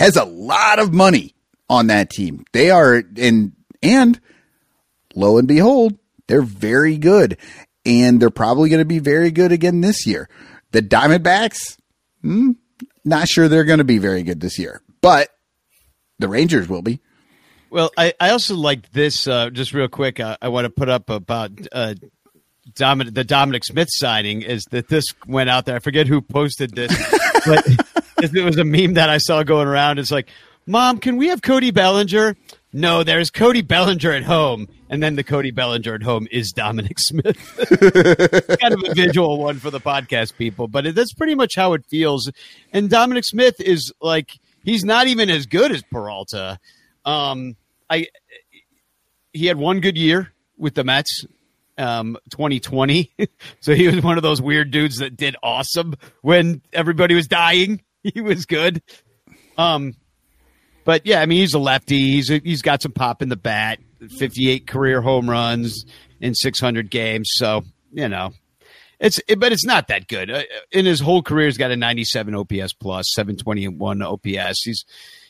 has a lot of money on that team. They are and and lo and behold, they're very good. And they're probably going to be very good again this year. The Diamondbacks, hmm, not sure they're going to be very good this year, but the Rangers will be. Well, I, I also like this. Uh, just real quick, uh, I want to put up about uh, Dominic, the Dominic Smith signing. Is that this went out there? I forget who posted this, but it was a meme that I saw going around. It's like, "Mom, can we have Cody Bellinger?" No, there's Cody Bellinger at home, and then the Cody Bellinger at home is Dominic Smith. kind of a visual one for the podcast people, but that's pretty much how it feels. And Dominic Smith is like he's not even as good as Peralta. Um, I he had one good year with the Mets, um, 2020. so he was one of those weird dudes that did awesome when everybody was dying. He was good. Um, but yeah, I mean, he's a lefty. He's he's got some pop in the bat. 58 career home runs in 600 games. So you know, it's but it's not that good. Uh, in his whole career, he's got a 97 OPS plus, 721 OPS. He's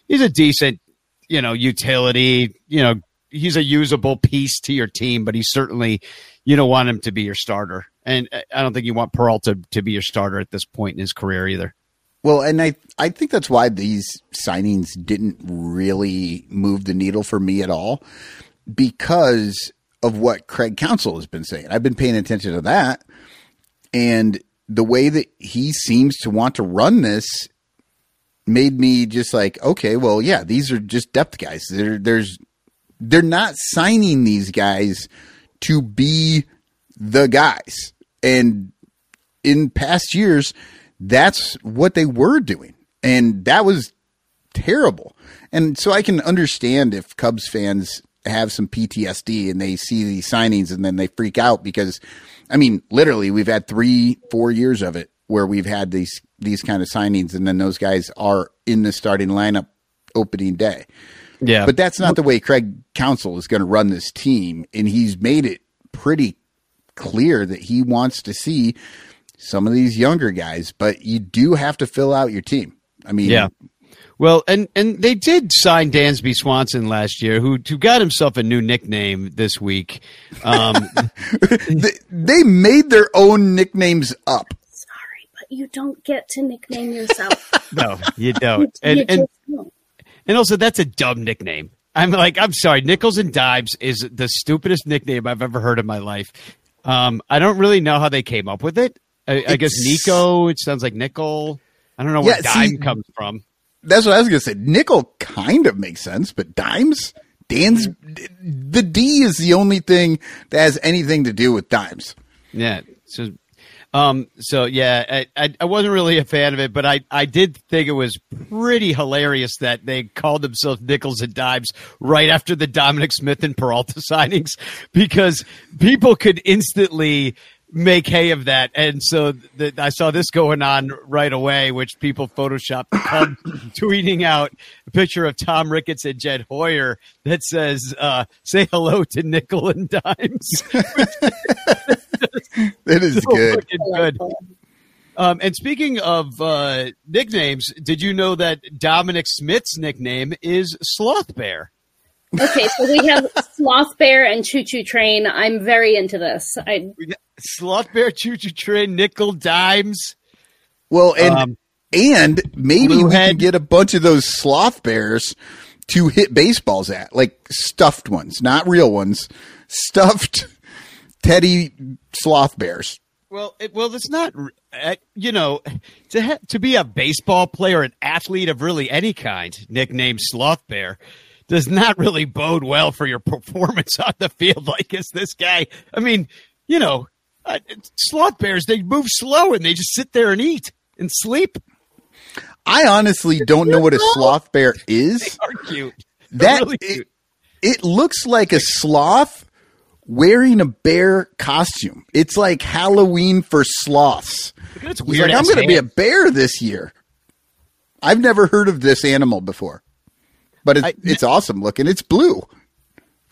he's a decent, you know, utility. You know, he's a usable piece to your team, but he's certainly you don't want him to be your starter, and I don't think you want Peralta to be your starter at this point in his career either. Well, and I I think that's why these signings didn't really move the needle for me at all because of what Craig Counsell has been saying. I've been paying attention to that and the way that he seems to want to run this made me just like, okay, well, yeah, these are just depth guys. There there's they're not signing these guys to be the guys. And in past years, that's what they were doing. And that was terrible. And so I can understand if Cubs fans have some PTSD and they see these signings and then they freak out because, I mean, literally, we've had three, four years of it where we've had these these kind of signings, and then those guys are in the starting lineup opening day. Yeah, But that's not the way Craig Counsell is going to run this team, and he's made it pretty clear that he wants to see some of these younger guys. But you do have to fill out your team. I mean, Yeah. Well, and and they did sign Dansby Swanson last year, who who got himself a new nickname this week. Um, they, they made their own nicknames up. Sorry, but you don't get to nickname yourself. no, you you, don't. you And and just don't. And also that's a dumb nickname. I'm like, I'm sorry, Nickels and Dimes is the stupidest nickname I've ever heard in my life. Um, I don't really know how they came up with it. I, I guess Nico. It sounds like nickel. I don't know where Yeah, see- dime comes from. That's what I was going to say. Nickel kind of makes sense, but dimes, Dan's, the D is the only thing that has anything to do with dimes. Yeah. So Um, so yeah, I, I, I wasn't really a fan of it, but I, I did think it was pretty hilarious that they called themselves nickels and dimes right after the Dominic Smith and Peralta signings because people could instantly make hay of that. And so the, I saw this going on right away, which people photoshopped Cub tweeting out a picture of Tom Ricketts and Jed Hoyer that says, uh, say hello to nickel and dimes. That is So good. fucking good. Um, and speaking of uh, nicknames, did you know that Dominic Smith's nickname is Sloth Bear? Okay, so we have Sloth Bear and Choo Choo Train. I'm very into this. I Sloth Bear, Choo Choo Train, Nickel, Dimes. Well, and Um, and maybe we Bluehead. can get a bunch of those sloth bears to hit baseballs at, like stuffed ones, not real ones, stuffed teddy sloth bears. Well, it, well, it's not. uh, You know, to ha- to be a baseball player, an athlete of really any kind, nicknamed Sloth Bear, does not really bode well for your performance on the field. Like is this guy? I mean, you know, uh, sloth bears they move slow and they just sit there and eat and sleep. I honestly don't know what a sloth bear is. They Are cute. They're That really it, cute. it looks like a sloth wearing a bear costume. It's like Halloween for sloths. Weird like, I'm going to be a bear this year. I've never heard of this animal before, but it's, I- it's awesome looking. It's blue.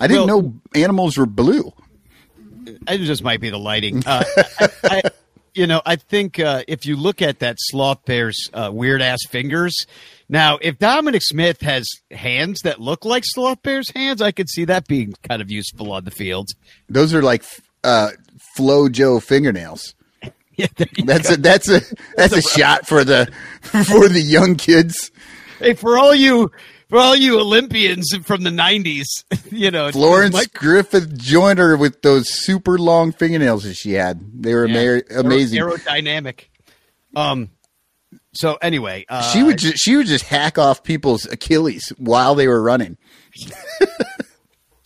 I didn't Well- know animals were blue. It just might be the lighting. Uh, I, I, you know, I think uh, if you look at that sloth bear's uh, weird ass fingers. Now, if Dominic Smith has hands that look like sloth bear's hands, I could see that being kind of useful on the field. Those are like uh, Flo Jo fingernails. Yeah, That's go. a that's a that's a shot for the for the young kids. hey, for all you for all you Olympians from the '90s, you know, Florence Mike- Griffith Joyner with those super long fingernails that she had. They were yeah, ama- amazing. aer- aerodynamic. Um. So anyway, uh, she would just she would just hack off people's Achilles while they were running.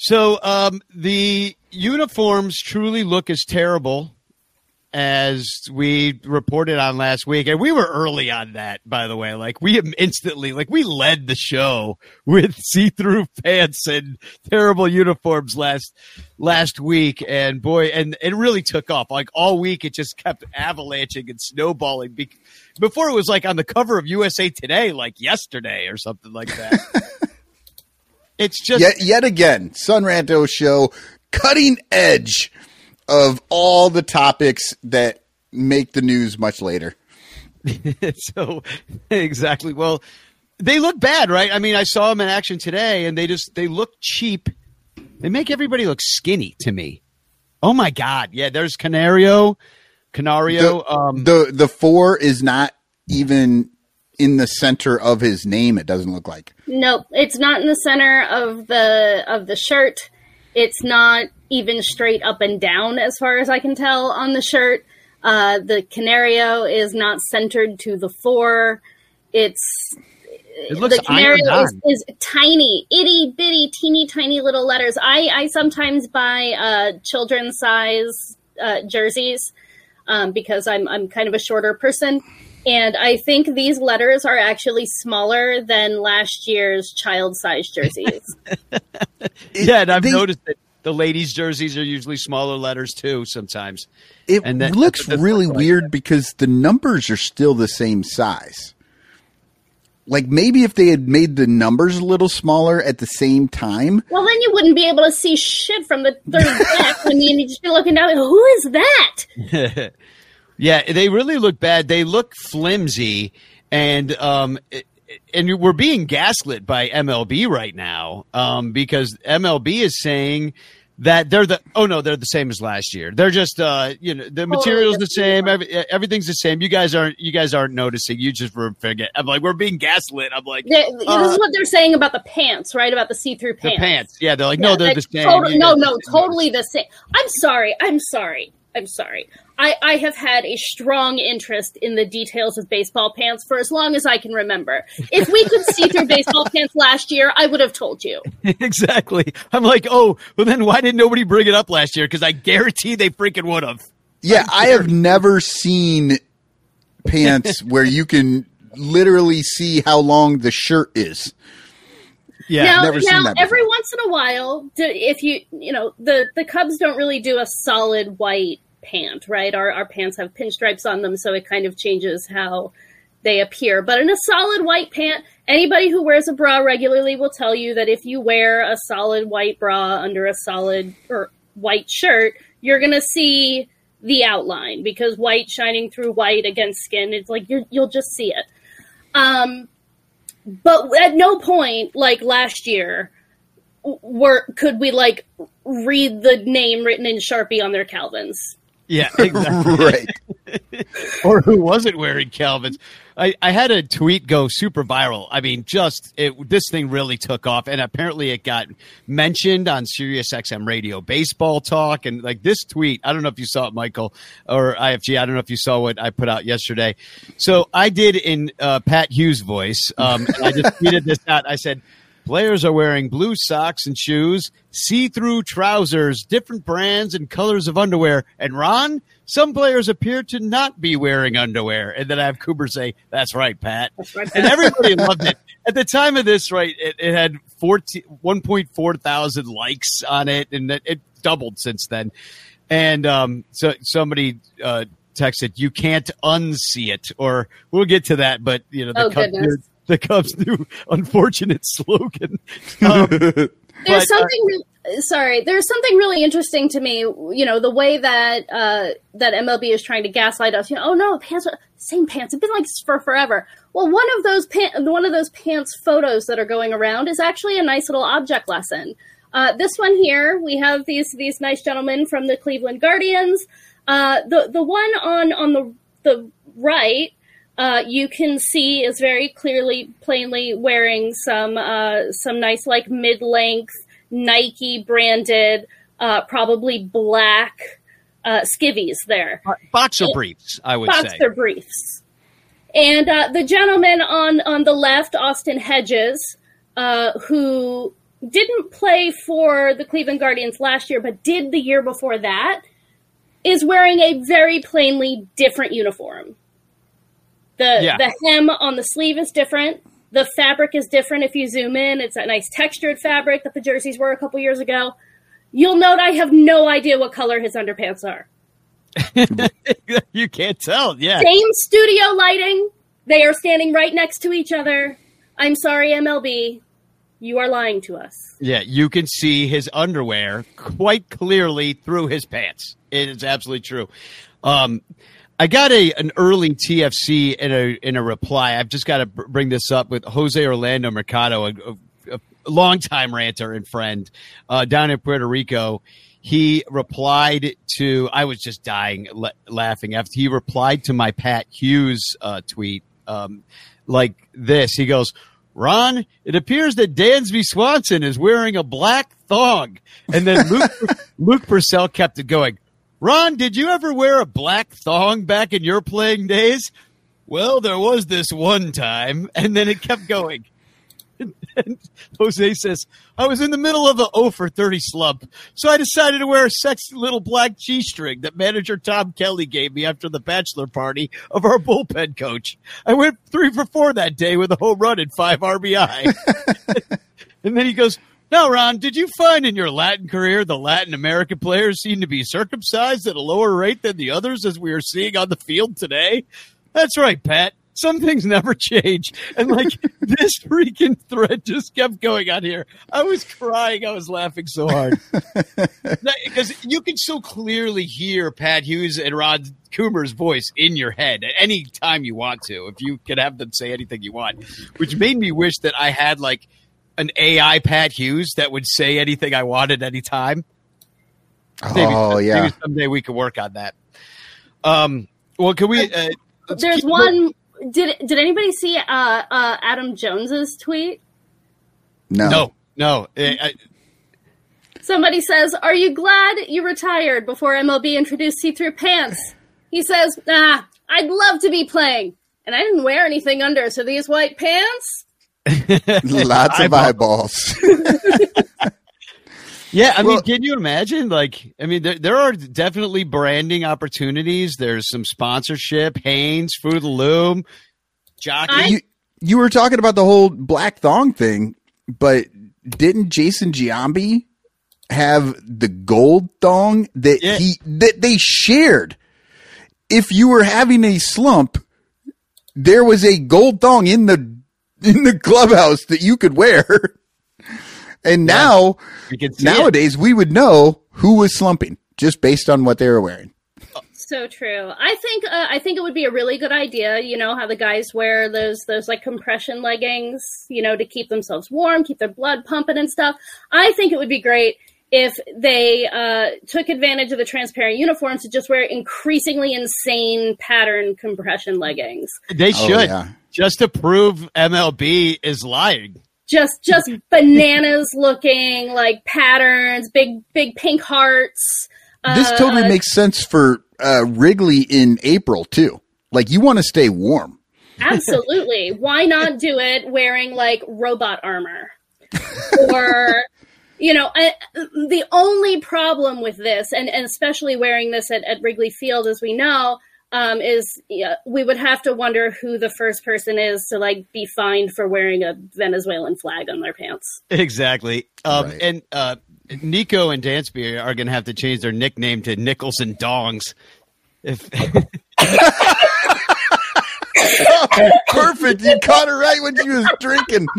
So um, the uniforms truly look as terrible as we reported on last week, and we were early on that, by the way. Like we instantly, like we led the show with see-through pants and terrible uniforms last last week, and boy, and it really took off. Like all week, it just kept avalanching and snowballing. Be- Before it was like on the cover of USA Today, like yesterday or something like that. it's just Yet yet again, Sonranto show cutting edge of all the topics that make the news much later. so exactly. Well, they look bad, right? I mean, I saw them in action today, and they just they look cheap. They make everybody look skinny to me. Oh my god! Yeah, there's Canario, Canario. The, um, the the four is not even in the center of his name. It doesn't look like. nope, it's not in the center of the of the shirt. It's not even straight up and down as far as I can tell on the shirt. Uh, the canario is not centered to the four. It's it looks the canario is, is tiny, itty bitty, teeny tiny little letters. I, I sometimes buy uh, children's size uh, jerseys um, because I'm I'm kind of a shorter person, and I think these letters are actually smaller than last year's child size jerseys. yeah, and I've they- noticed that the ladies' jerseys are usually smaller letters too. Sometimes. It And that- looks that's- really like weird that. because the numbers are still the same size. Like maybe if they had made the numbers a little smaller at the same time, well, then you wouldn't be able to see shit from the third deck when you'd just be looking down. Who is that? Yeah, they really look bad. They look flimsy, and um, and we're being gaslit by MLB right now um, because MLB is saying that they're the oh no they're the same as last year. They're just uh, you know the material's the same. Every, everything's the same. You guys aren't you guys aren't noticing. You just were forget. I'm like we're being gaslit. I'm like They, uh, this is what they're saying about the pants, right? About the see-through the pants. pants. Yeah, they're like no Yeah, they're like, the same. total- no, no, totally the same. I'm sorry. I'm sorry. I'm sorry. I, I have had a strong interest in the details of baseball pants for as long as I can remember. If we could see through baseball pants last year, I would have told you. exactly. I'm like, oh, well, then why didn't nobody bring it up last year? Because I guarantee they freaking would have. Yeah, I have never seen pants where you can literally see how long the shirt is. Yeah, now, never seen that before. every once in a while, if you you know the the Cubs don't really do a solid white pant, right? Our our pants have pinstripes on them, so it kind of changes how they appear. But in a solid white pant, anybody who wears a bra regularly will tell you that if you wear a solid white bra under a solid or white shirt, you're gonna see the outline because white shining through white against skin, it's like you're, you'll just see it. Um, but at no point, like last year, were could we like read the name written in Sharpie on their Calvins? Yeah, exactly. right. or who wasn't wearing Calvin's. I, I had a tweet go super viral. I mean, just it, this thing really took off, and apparently it got mentioned on Sirius XM Radio Baseball Talk, and like this tweet. I don't know if you saw it, Michael or IFG. I don't know if you saw what I put out yesterday. So I did in uh, Pat Hughes' voice. Um, I just tweeted this out. I said. Players are wearing blue socks and shoes, see through trousers, different brands and colors of underwear. And Ron, some players appear to not be wearing underwear. And then I have Coomer say, That's right, Pat. And everybody loved it. At the time of this, right, it, it had 14, 1.4 thousand likes on it, and it, it doubled since then. And um, so somebody uh, texted, "You can't unsee it," or we'll get to that. But you know, the Oh. The Cubs' new unfortunate slogan. Um, There's But, uh, something. re- sorry, there's something really interesting to me. You know, the way that uh, that MLB is trying to gaslight us. You know, oh no, pants, same pants. It's been like this for forever. Well, one of those pants, one of those pants photos that are going around is actually a nice little object lesson. Uh, this one here, we have these these nice gentlemen from the Cleveland Guardians. Uh, the the one on on the the right uh, you can see is very clearly, plainly wearing some uh, some nice like mid length Nike branded, uh, probably black uh, skivvies there, boxer briefs, I would say. boxer briefs. And uh, the gentleman on on the left, Austin Hedges, uh, who didn't play for the Cleveland Guardians last year, but did the year before that, is wearing a very plainly different uniform. The Yeah. the hem on the sleeve is different. The fabric is different if you zoom in. It's a nice textured fabric that the jerseys were a couple years ago. You'll note I have no idea what color his underpants are. you can't tell. Yeah. Same studio lighting. They are standing right next to each other. I'm sorry, MLB. You are lying to us. Yeah, you can see his underwear quite clearly through his pants. It is absolutely true. Um, I got a an early TFC in a in a reply. I've just got to bring this up with Jose Orlando Mercado, a, a, a longtime ranter and friend uh, down in Puerto Rico. He replied to. I was just dying la- laughing after he replied to my Pat Hughes uh, tweet um, like this. He goes. Ron, it appears that Dansby Swanson is wearing a black thong. And then Luke, Luke Purcell kept it going. Ron, did you ever wear a black thong back in your playing days? Well, there was this one time. And then it kept going. And Jose says, I was in the middle of a 0 for 30 slump, so I decided to wear a sexy little black G string that manager Tom Kelly gave me after the bachelor party of our bullpen coach. I went three for four that day with a home run and five RBI. and then he goes, Now, Ron, did you find in your Latin career the Latin American players seem to be circumcised at a lower rate than the others as we are seeing on the field today? That's right, Pat. Some things never change. And like this freaking thread just kept going on here. I was crying. I was laughing so hard. Because you can so clearly hear Pat Hughes and Ron Coomer's voice in your head at any time you want to, if you could have them say anything you want, which made me wish that I had like an AI Pat Hughes that would say anything I wanted anytime. Maybe, Oh yeah. maybe someday we could work on that. Um, well, can we? Uh, There's keep- one. Did Did anybody see uh, uh, Adam Jones's tweet? No. No, no. I, I, Somebody says, "Are you glad you retired before MLB introduced see-through pants?" He says, "Ah, I'd love to be playing, and I didn't wear anything under, so these white pants." Lots of eyeballs. Yeah, I mean, can you imagine? Like, I mean, there, there are definitely branding opportunities. There's some sponsorship, Hanes, Food of the Loom, Jockey. I- you you were talking about the whole black thong thing, but didn't Jason Giambi have the gold thong that Yeah. he that they shared? If you were having a slump, there was a gold thong in the in the clubhouse that you could wear. And now you can see it. nowadays we would know who was slumping just based on what they were wearing. So true. I think uh, I think it would be a really good idea. You know how the guys wear those those like compression leggings, you know, to keep themselves warm, keep their blood pumping and stuff. I think it would be great if they uh, took advantage of the transparent uniforms to just wear increasingly insane pattern compression leggings. They Oh, should yeah. Just to prove MLB is lying. Just just bananas looking like patterns, big big pink hearts. This Uh, totally makes sense for uh, Wrigley in April too. Like you want to stay warm. Absolutely. Why not do it wearing like robot armor? Or, you know, I, the only problem with this, and, and especially wearing this at, at Wrigley Field, as we know, um, is yeah, we would have to wonder who the first person is to like be fined for wearing a Venezuelan flag on their pants. Exactly. Um, Right. And uh, Nico and Dansby are going to have to change their nickname to Nichols and Dongs. If Perfect. You caught her right when she was drinking.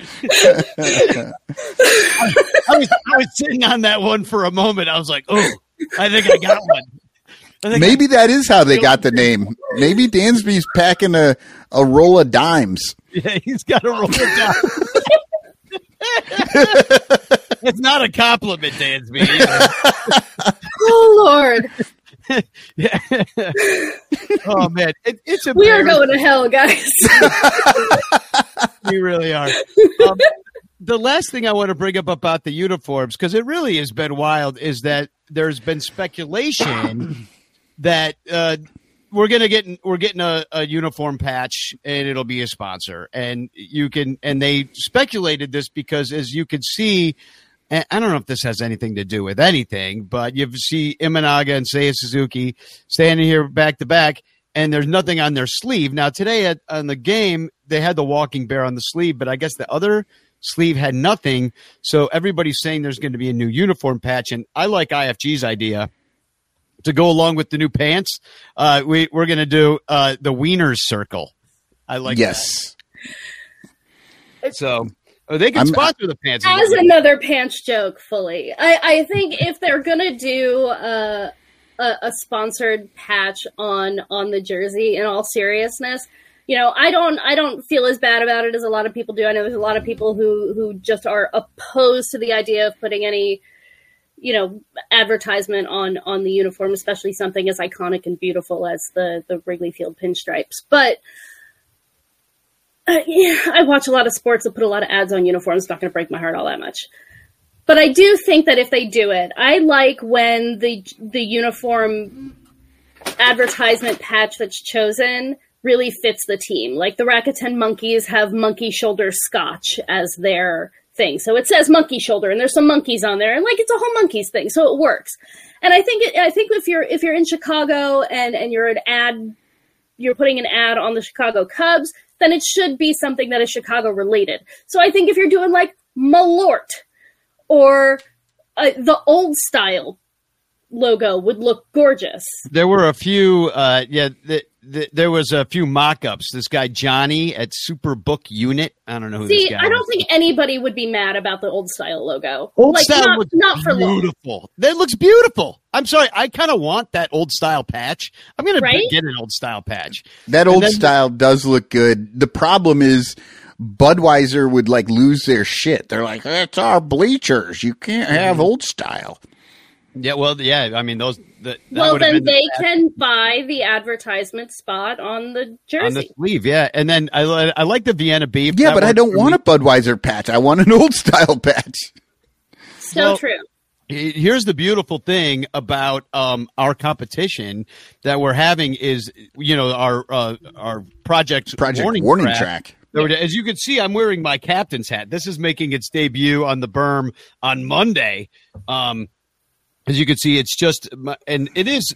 I was, I was sitting on that one for a moment, I was like, "Oh, I think I got one." I Maybe that is how they got the name. Maybe Dansby's packing a, a roll of dimes. Yeah, he's got a roll of dimes. it's not a compliment, Dansby. Oh, Lord. Yeah. oh man, it, it's a We are going to hell, guys. We really are. Um, the last thing I want to bring up about the uniforms, because it really has been wild, is that there's been speculation that uh, we're gonna get we're getting a, a uniform patch and it'll be a sponsor, and you can and they speculated this because as you can see. And I don't know if this has anything to do with anything, but you see Imanaga and Seiya Suzuki standing here back to back, and there's nothing on their sleeve. Now today at on the game, they had the walking bear on the sleeve, but I guess the other sleeve had nothing. So everybody's saying there's going to be a new uniform patch, and I like IFG's idea to go along with the new pants. Uh, we we're going to do uh, the Wieners Circle. I like yes. that. So oh, they can I'm- sponsor the pants. as another pants joke fully. I, I think if they're gonna do uh, a, a sponsored patch on on the jersey in all seriousness you know i don't i don't feel as bad about it as a lot of people do. I know there's a lot of people who who just are opposed to the idea of putting any you know advertisement on on the uniform especially something as iconic and beautiful as the the wrigley field pinstripes. But uh, yeah, I watch a lot of sports that put a lot of ads on uniforms. Not going to break my heart all that much. But I do think that if they do it, I like when the the uniform advertisement patch that's chosen really fits the team. Like the Rakuten Monkeys have monkey shoulder scotch as their thing. So it says monkey shoulder and there's some monkeys on there and like it's a whole monkeys thing. So it works. And I think it, I think if you're if you're in Chicago and and you're an ad you're putting an ad on the Chicago Cubs, then it should be something that is Chicago related. So I think if you're doing like Malort or uh, the old style logo would look gorgeous. There were a few, uh, yeah. The, there was a few mock-ups. This guy Johnny at Superbook Unit. I don't know who See, this guy. I don't is. think anybody would be mad about the old style logo. Old like style not, looks not for long. beautiful. That looks beautiful. I'm sorry. I kind of want that old style patch. I'm gonna Right? get an old style patch. That And old then- style does look good. The problem is Budweiser would like lose their shit. They're like, that's our bleachers. You can't have Mm-hmm. old style. Yeah. Well. Yeah. I mean, those. The, that Well, then been the they patch can buy the advertisement spot on the on jersey. the sleeve. Yeah. And then I I like the Vienna beef. Yeah, That but I don't want me. a Budweiser patch. I want an old style patch. so well, true. Here's the beautiful thing about um, our competition that we're having is, you know, our uh, our project Project warning, warning, track. track. There As you can see, I'm wearing my captain's hat. This is making its debut on the berm on Monday. Um, as you can see, it's just, and it is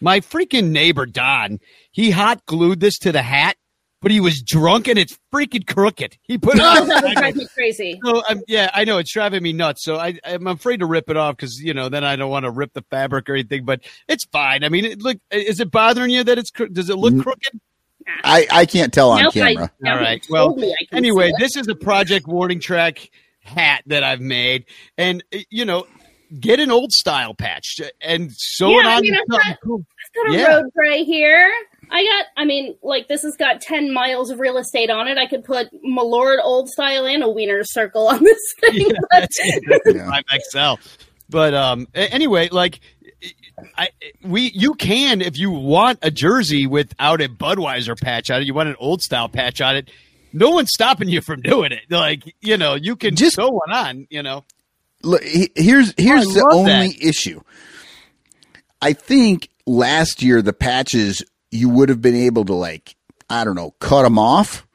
my freaking neighbor Don. He hot glued this to the hat, but he was drunk and it's freaking crooked. He put it Oh, on. that would drive me crazy. So um, yeah, I know it's driving me nuts. So I, I'm afraid to rip it off because you know then I don't want to rip the fabric or anything. But it's fine. I mean, it, look, is it bothering you that it's? cro- Does it look N- crooked? I, I can't tell on Nope, camera. now All he right, told well, me I can Anyway, this is a Project Warning Track hat that I've made, and you know, get an old style patch and sew it Yeah, I on. mean, I've got- cool. I've got a Yeah. road gray here. I got, I mean, like this has got 10 miles of real estate on it. I could put Malort old style and a wiener circle on this thing. Yeah, but- that's. That's Yeah. XL. But um, anyway, like I we you can if you want a jersey without a Budweiser patch on it, you want an old style patch on it. No one's stopping you from doing it. Like you know, you can Just- sew one on. You know, Look, here's oh, here's I the only that. issue. I think last year the patches you would have been able to like I don't know cut them off,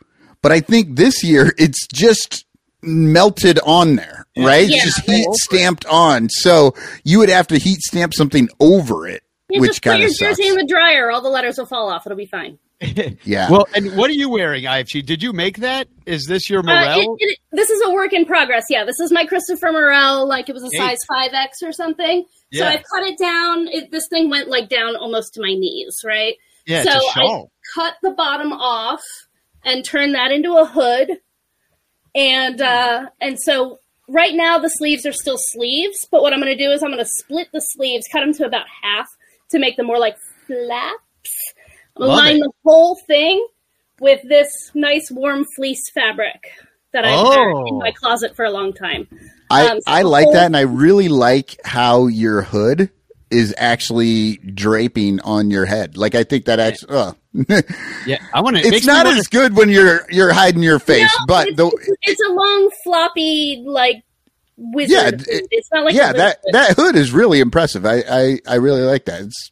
but I think this year it's just melted on there, right? Yeah. Just heat stamped on, so you would have to heat stamp something over it, you which just put kind your of sucks. jersey in the dryer. All the letters will fall off. It'll be fine. Yeah. Well, and what are you wearing, IFG? Did you make that? Is this your Uh, it, it, this is a work in progress. Yeah, this is my Christopher Morel. Like it was a Hey. size 5X or something. Yeah. So Yeah. I cut it down. It, this thing went like down almost to my knees, right? yeah, so it's a shawl. I cut the bottom off and turned that into a hood. And uh, and so right now the sleeves are still sleeves, but what I'm going to do is I'm going to split the sleeves, cut them to about half to make them more like flaps. I'm Love line it. the whole thing with this nice warm fleece fabric that I've had Oh. in my closet for a long time. I, Um, so I like whole- that, and I really like how your hood is actually draping on your head. Like I think that actually, uh, Yeah, I want to. it's not as good when you're you're hiding your face, No, but it's, the it's, it's a long floppy like wizard. Yeah, it- it's not like yeah, that lizard. that hood is really impressive. I I, I really like that. It's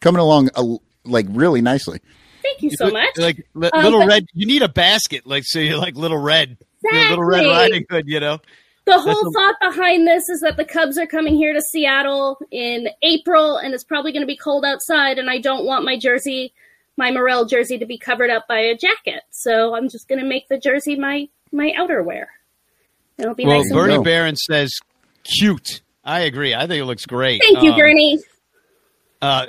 coming along a, like really nicely. Thank you so much. Like li- Um, little but- red. You need a basket, like so you're like little red, your little Red Riding Hood. You know. The whole That's a- thought behind this is that the Cubs are coming here to Seattle in April, and it's probably going to be cold outside, and I don't want my jersey, my Morel jersey, to be covered up by a jacket. So I'm just going to make the jersey my my outerwear. It'll be Well, nice. and Bernie go. Barron says cute. I agree. I think it looks great. Thank you, Um, Gurney. Uh,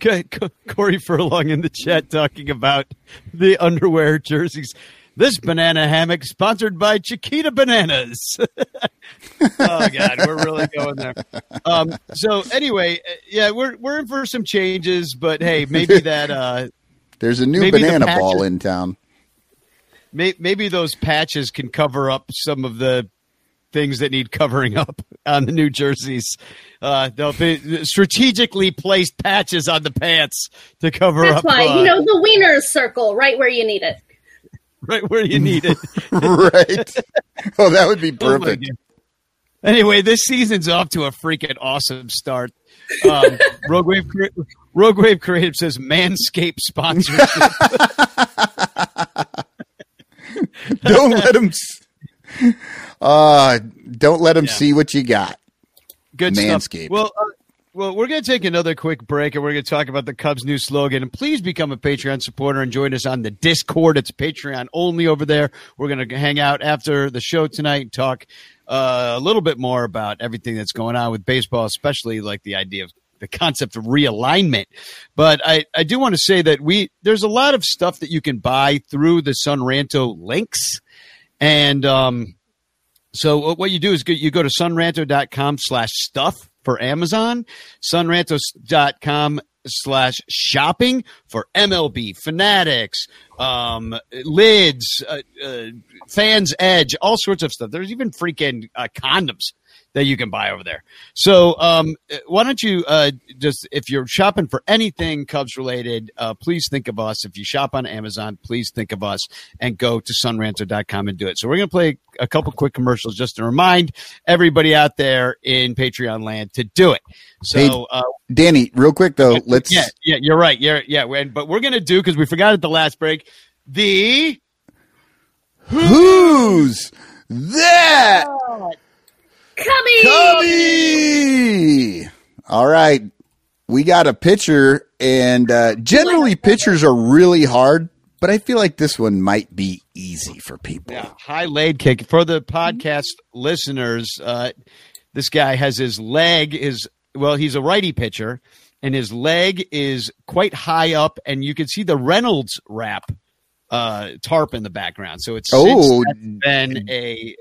Corey Furlong in the chat talking about the underwear jerseys. This banana hammock sponsored by Chiquita Bananas. oh God, we're really going there. Um, so anyway, uh, yeah, we're we're in for some changes, but hey, maybe that uh, There's a new banana patches- ball in town. may, maybe those patches can cover up some of the things that need covering up on the new jerseys. Uh, they'll be strategically placed patches on the pants to cover That's up. why uh, you know the wieners circle right where you need it. right where you need it. right. Oh, that would be Oh, perfect. God. Anyway, this season's off to a freaking awesome start. Um, Rogue Wave, Rogue Wave Creative says Manscaped sponsorship. don't let them. Uh, don't let them Yeah. see what you got. Good Manscaped. stuff. Well, uh, well, we're going to take another quick break, and we're going to talk about the Cubs' new slogan. And please become a Patreon supporter and join us on the Discord. It's Patreon only over there. We're going to hang out after the show tonight and talk uh, a little bit more about everything that's going on with baseball, especially like the idea of the concept of realignment. But I, I do want to say that we there's a lot of stuff that you can buy through the Sonranto links, and um, so what- what you do is you go to sonranto.com slash stuff for Amazon, sonranto.com slash shopping for MLB, Fanatics, um, lids, uh, uh, Fans Edge, all sorts of stuff. There's even freaking uh, condoms that you can buy over there. So um, why don't you uh, just, if you're shopping for anything Cubs related, uh, please think of us. If you shop on Amazon, please think of us and go to sonranto.com and do it. So we're going to play a couple quick commercials just to remind everybody out there in Patreon land to do it. So, Hey, uh, Danny, real quick though, let's yeah, yeah, you're right. Yeah, yeah. But we're gonna do because we forgot at the last break the Who's that? Cubby! Cubby! All right. We got a pitcher, and uh, generally, pitchers are really hard, but I feel like this one might be easy for people. Yeah, high laid kick for the podcast listeners. Uh, this guy has his leg is well, he's a righty pitcher, and his leg is quite high up, and you can see the Reynolds wrap uh, tarp in the background. So it's Oh. since been a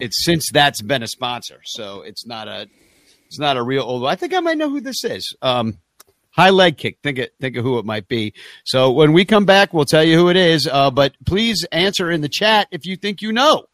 it's since that's been a sponsor. So it's not a it's not a real old. I think I might know who this is. Um, high leg kick. Think it. Think of who it might be. So when we come back, we'll tell you who it is. Uh, but please answer in the chat if you think you know.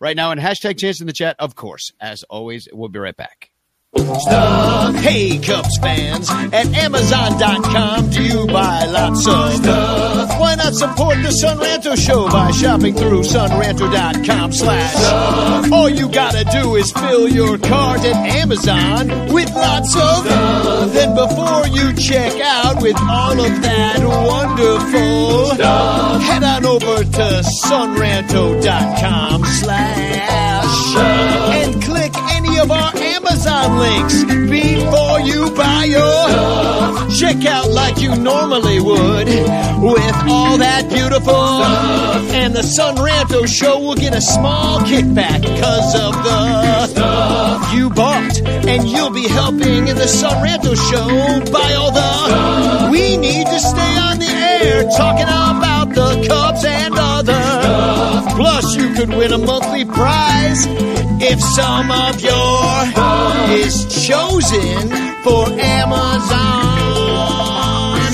Right now, and hashtag chance in the chat, of course. As always, we'll be right back. Stuff. Hey, Cubs fans, at Amazon.com, do you buy lots of? Stuff? Why not support the Son Ranto Show by shopping through sonranto.com slash? All you gotta do is fill your cart at Amazon with lots of? Stuff. Then before you check out with all of that wonderful stuff, head on over to sonranto.com slash and click any of our Amazon links before you buy your stuff. Check out like you normally would with all that beautiful stuff. And the Son Ranto show will get a small kickback because of the stuff you bought. And you'll be helping in the Son Ranto show buy all the stuff we need to stay on the air talking about the Cubs and. Plus, you could win a monthly prize if some of your is chosen for Amazon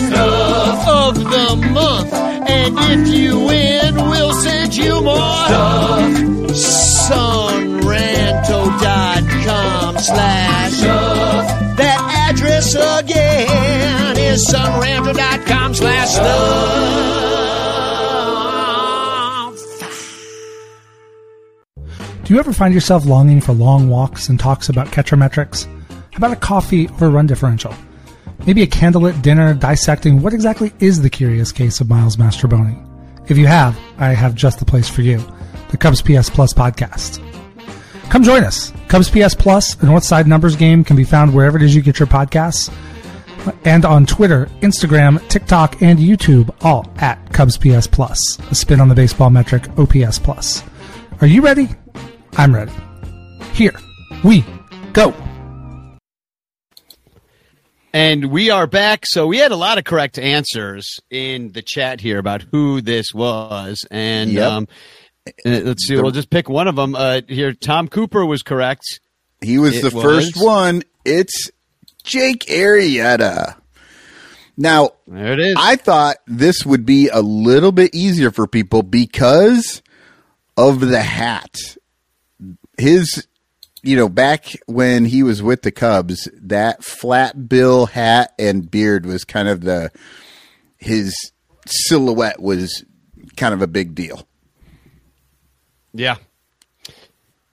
Stuff of the month. And if you win, we'll send you more stuff. Sonranto.com slash That address again is sonranto.com slash stuff. Do you ever find yourself longing for long walks and talks about Ketrometrics? How about a coffee over run differential? Maybe a candlelit dinner dissecting what exactly is the curious case of Miles Mastrobuoni? If you have, I have just the place for you the Cubs PS Plus podcast. Come join us. Cubs PS Plus, the North Side Numbers game, can be found wherever it is you get your podcasts and on Twitter, Instagram, TikTok, and YouTube, all at Cubs PS Plus, a spin on the baseball metric OPS Plus. Are you ready? I'm ready. Here we go. And we are back. So we had a lot of correct answers in the chat here about who this was. And Yep. um, uh, let's see. We'll just pick one of them. Uh, here, Tom Cooper was correct. He was It the first one. It's Jake Arrieta. Now, There it is. I thought this would be a little bit easier for people because of the hat. His, you know, back when he was with the Cubs, that flat bill hat and beard was kind of the, his silhouette was kind of a big deal. Yeah.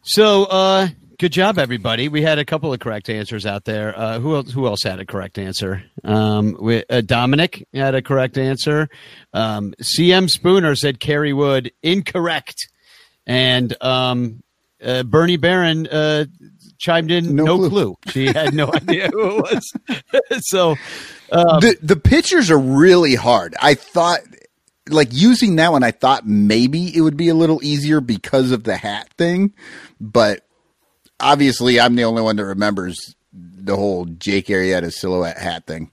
So, uh, good job, everybody. We had a couple of correct answers out there. Uh, who else? Who else had a correct answer? Um, we, uh, Dominic had a correct answer. Um, CM Spooner said Kerry Wood incorrect, and um, uh, Bernie Barron uh, chimed in No no, clue. clue. She had no idea who it was. so, um, the the pictures are really hard. I thought like using that one I thought maybe it would be a little easier because of the hat thing, but obviously I'm the only one that remembers the whole Jake Arrieta silhouette hat thing.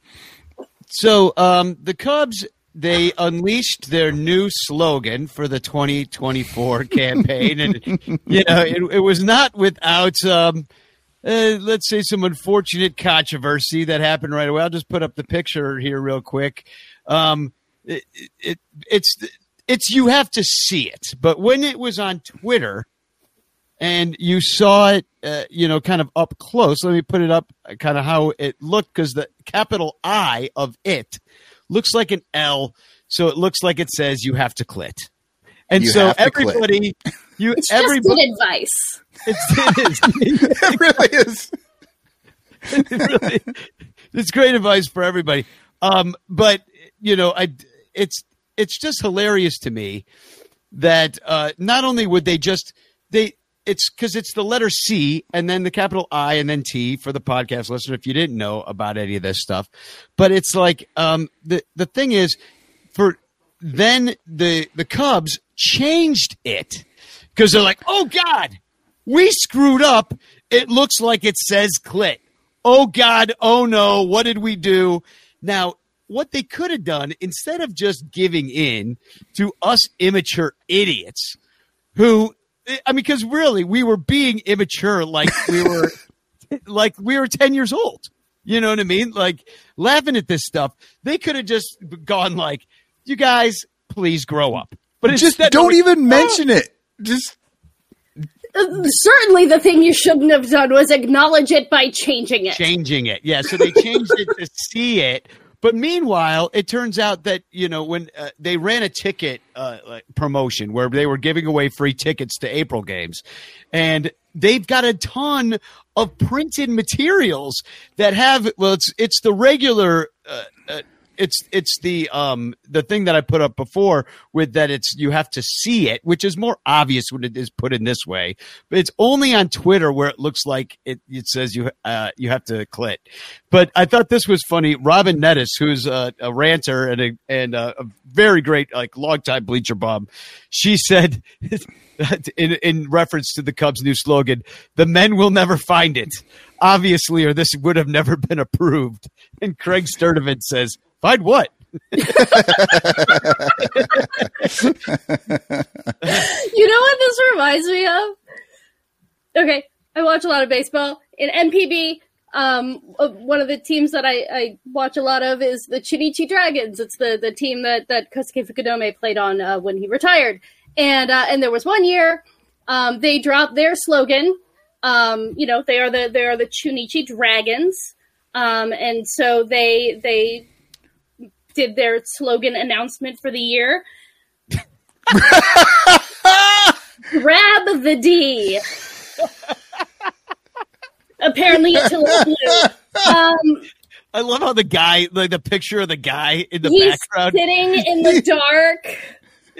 So um, the Cubs they unleashed their new slogan for the 2024 campaign, and you know it, it was not without um, uh, let's say some unfortunate controversy that happened right away. I'll just put up the picture here real quick. Um, it, it it's it's you have to see it, but when it was on Twitter and you saw it, uh, you know, kind of up close. Let me put it up, uh, kind of how it looked, because the capital I of it looks like an L, so it looks like it says you have to clit. And You so have to clit. everybody, you It's just everybody, good advice. it's, it is. it really is. It really, it's great advice for everybody. Um, but you know, I it's it's just hilarious to me that uh, not only would they just they it's because it's the letter C and then the capital I and then T for the podcast listener. If you didn't know about any of this stuff, but it's like um, the the thing is for then the the Cubs changed it because they're like, oh God, we screwed up. It looks like it says clit. Oh God, oh no, what did we do? Now, what they could have done instead of just giving in to us immature idiots who I mean, because really, we were being immature, like we were, like we were ten years old. You know what I mean? Like laughing at this stuff. They could have just gone like, "You guys, please grow up." But it's Just that- don't even mention it. Just Uh, Certainly, the thing you shouldn't have done was acknowledge it by changing it. changing it. Yeah, so they changed it to see it. But meanwhile, it turns out that you know when uh, they ran a ticket uh, like promotion where they were giving away free tickets to April games, and they've got a ton of printed materials that have well, it's it's the regular. Uh, it's it's the um the thing that I put up before with that it's you have to see it, which is more obvious when it is put in this way. But it's only on Twitter where it looks like it it says you uh you have to clit. But I thought this was funny. Robin Nettis, who's a, a ranter and a and a, a very great like longtime bleacher bum, she said in in reference to the Cubs' new slogan, "The men will never find it." Obviously, or this would have never been approved. And Craig Sturdivant says, "Find what?" You know what this reminds me of? Okay, I watch a lot of baseball. In NPB, um, uh, one of the teams that I, I watch a lot of is the Chunichi Dragons. It's the, the team that, that Kosuke Fukudome played on uh, when he retired. And uh, and there was one year um, they dropped their slogan. Um, you know, they are the they are the Chunichi Dragons. Um, and so they they did their slogan announcement for the year. Grab the D. Apparently, it's a little blue. Um, I love how the guy, like the picture of the guy in the he's background. sitting in the dark,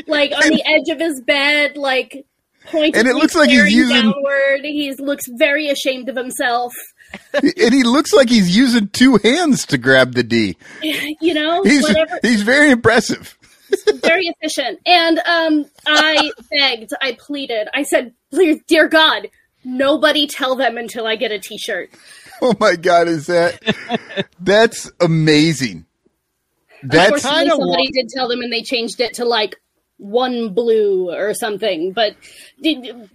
like on the edge of his bed, like pointing. And it looks like he's using- downward. He looks very ashamed of himself. And he looks like he's using two hands to grab the D. You know, He's whatever. he's very impressive. very efficient. And um, I begged, I pleaded, I said, "Please, dear God, nobody tell them until I get a T-shirt." Oh my god, is that that's amazing. That's Unfortunately, kinda somebody did tell them, and they changed it to like one blue or something. But did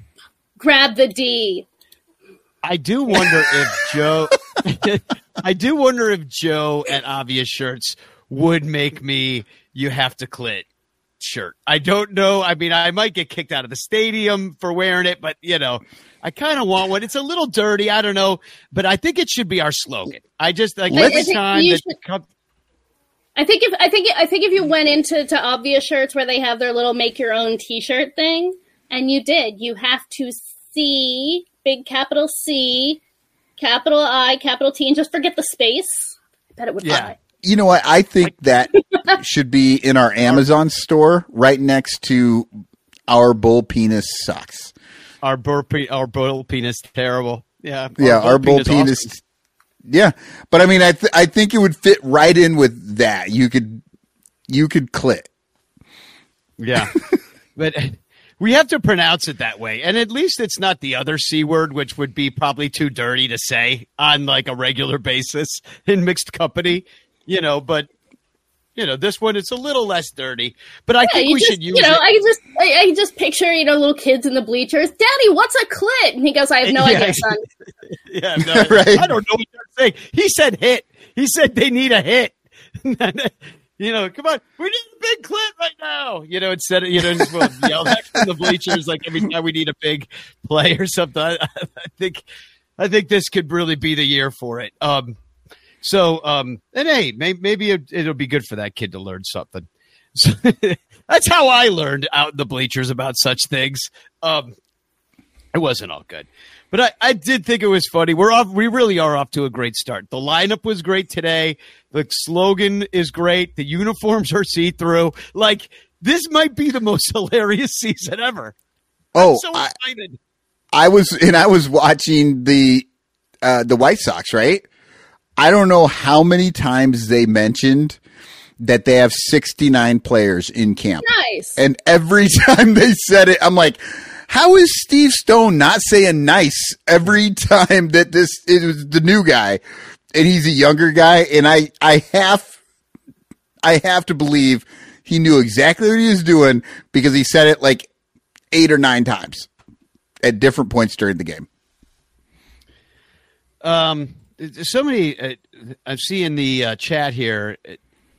grab the D. I do wonder if Joe, I do wonder if Joe at Obvious Shirts would make me "You Have to Clit" shirt. I don't know. I mean, I might get kicked out of the stadium for wearing it, but you know, I kind of want one. It's a little dirty. I don't know, but I think it should be our slogan. I just like Let's- every I think time that should- Cub- I think if I think I think if you went into to obvious shirts where they have their little make your own T-shirt thing, and you did, you have to see big capital C, capital I, capital T, and just forget the space. I bet it would Yeah. fly. you know what? I think that should be in our Amazon store right next to our bull penis sucks. our bull, pe- our bull penis terrible. Yeah, yeah, our bull awesome. penis. Yeah, but I mean, I th- I think it would fit right in with that. You could you could clit. Yeah. but we have to pronounce it that way. And at least it's not the other C word, which would be probably too dirty to say on like a regular basis in mixed company, you know, but you know, this one it's a little less dirty. But I Yeah, think we just, should use you know, it. I can just I, I can just picture you know little kids in the bleachers. Daddy, what's a clit? And he goes, I have no Yeah. idea, son. yeah, no, Right. I don't know what they're saying. He said hit. He said they need a hit. You know, come on, we need a big clit right now. You know, instead of you know, just well, yell that from the bleachers like every time we need a big play or something. I, I think, I think this could really be the year for it. Um, so, um, and hey, may, maybe it, it'll be good for that kid to learn something. So, that's how I learned out in the bleachers about such things. Um, it wasn't all good. But I, I did think it was funny. We're off. We really are off to a great start. The lineup was great today. The slogan is great. The uniforms are see through. Like this might be the most hilarious season ever. Oh, I'm so I. I was and I was watching the uh, the White Sox, right? I don't know how many times they mentioned that they have 69 players in camp. Nice. And every time they said it, I'm like, how is Steve Stone not saying nice every time that this is the new guy and he's a younger guy? And I, I have, I have to believe he knew exactly what he was doing because he said it like eight or nine times at different points during the game. Um, so many. Uh, I'm seeing the uh, chat here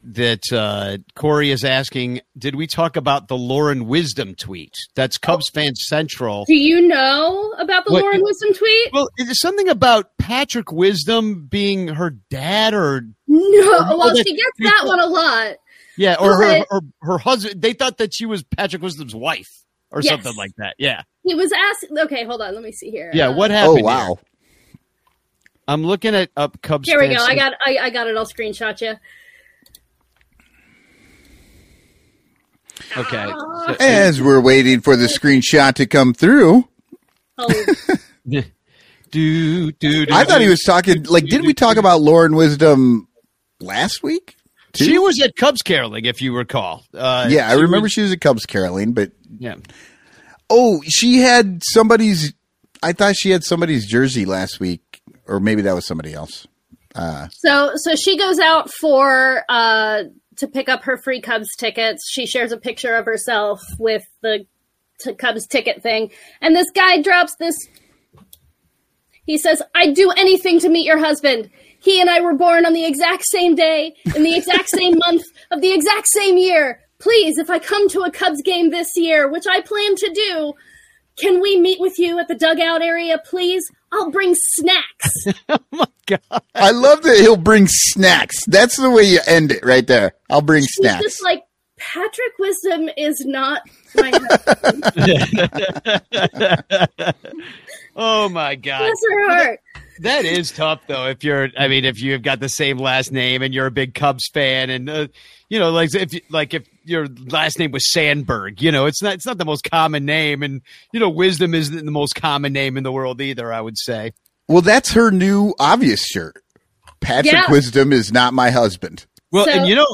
that uh, Corey is asking. Did we talk about the Lauren Wisdom tweet? That's Cubs fan central. Do you know about the What- Lauren Wisdom tweet? Well, is something about Patrick Wisdom being her dad, or No. Well, that- she gets that one a lot. yeah, or her, What? or her husband? They thought that she was Patrick Wisdom's wife, or Yes. something like that. Yeah, He was asked. Okay, hold on. Let me see here. yeah. Uh, What Oh, happened? wow. here? I'm looking at up Cubs. Here we fan go. I got. I, I got it. I'll screenshot you. Okay. So- As we're waiting for the screenshot to come through, Oh, do, do, do, I thought he was talking, like, did we talk about Lauren Wisdom last week? too? She was at Cubs caroling, if you recall. Uh, Yeah, I she remember was- she was at Cubs caroling, but yeah. oh, she had somebody's. I thought she had somebody's jersey last week, or maybe that was somebody else. so so she goes out for uh to pick up her free Cubs tickets. She shares a picture of herself with the t- Cubs ticket thing, and this guy drops this. He says, "I'd do anything to meet your husband. He and I were born on the exact same day, in the exact same month of the exact same year. Please, if I come to a Cubs game this year, which I plan to do, can we meet with you at the dugout area, please? I'll bring snacks." Oh my god! I love that he'll bring snacks. That's the way you end it, right there. I'll bring She's snacks. just like Patrick Wisdom is not my husband. Oh my God. Bless her heart. That is tough, though. If you're, I mean, if you've got the same last name and you're a big Cubs fan, and uh, you know, like if like if your last name was Sandberg, you know, it's not it's not the most common name, and you know, Wisdom isn't the most common name in the world either. I would say. well, that's her new obvious shirt. Patrick Yeah. Wisdom is not my husband. Well, So- and you know,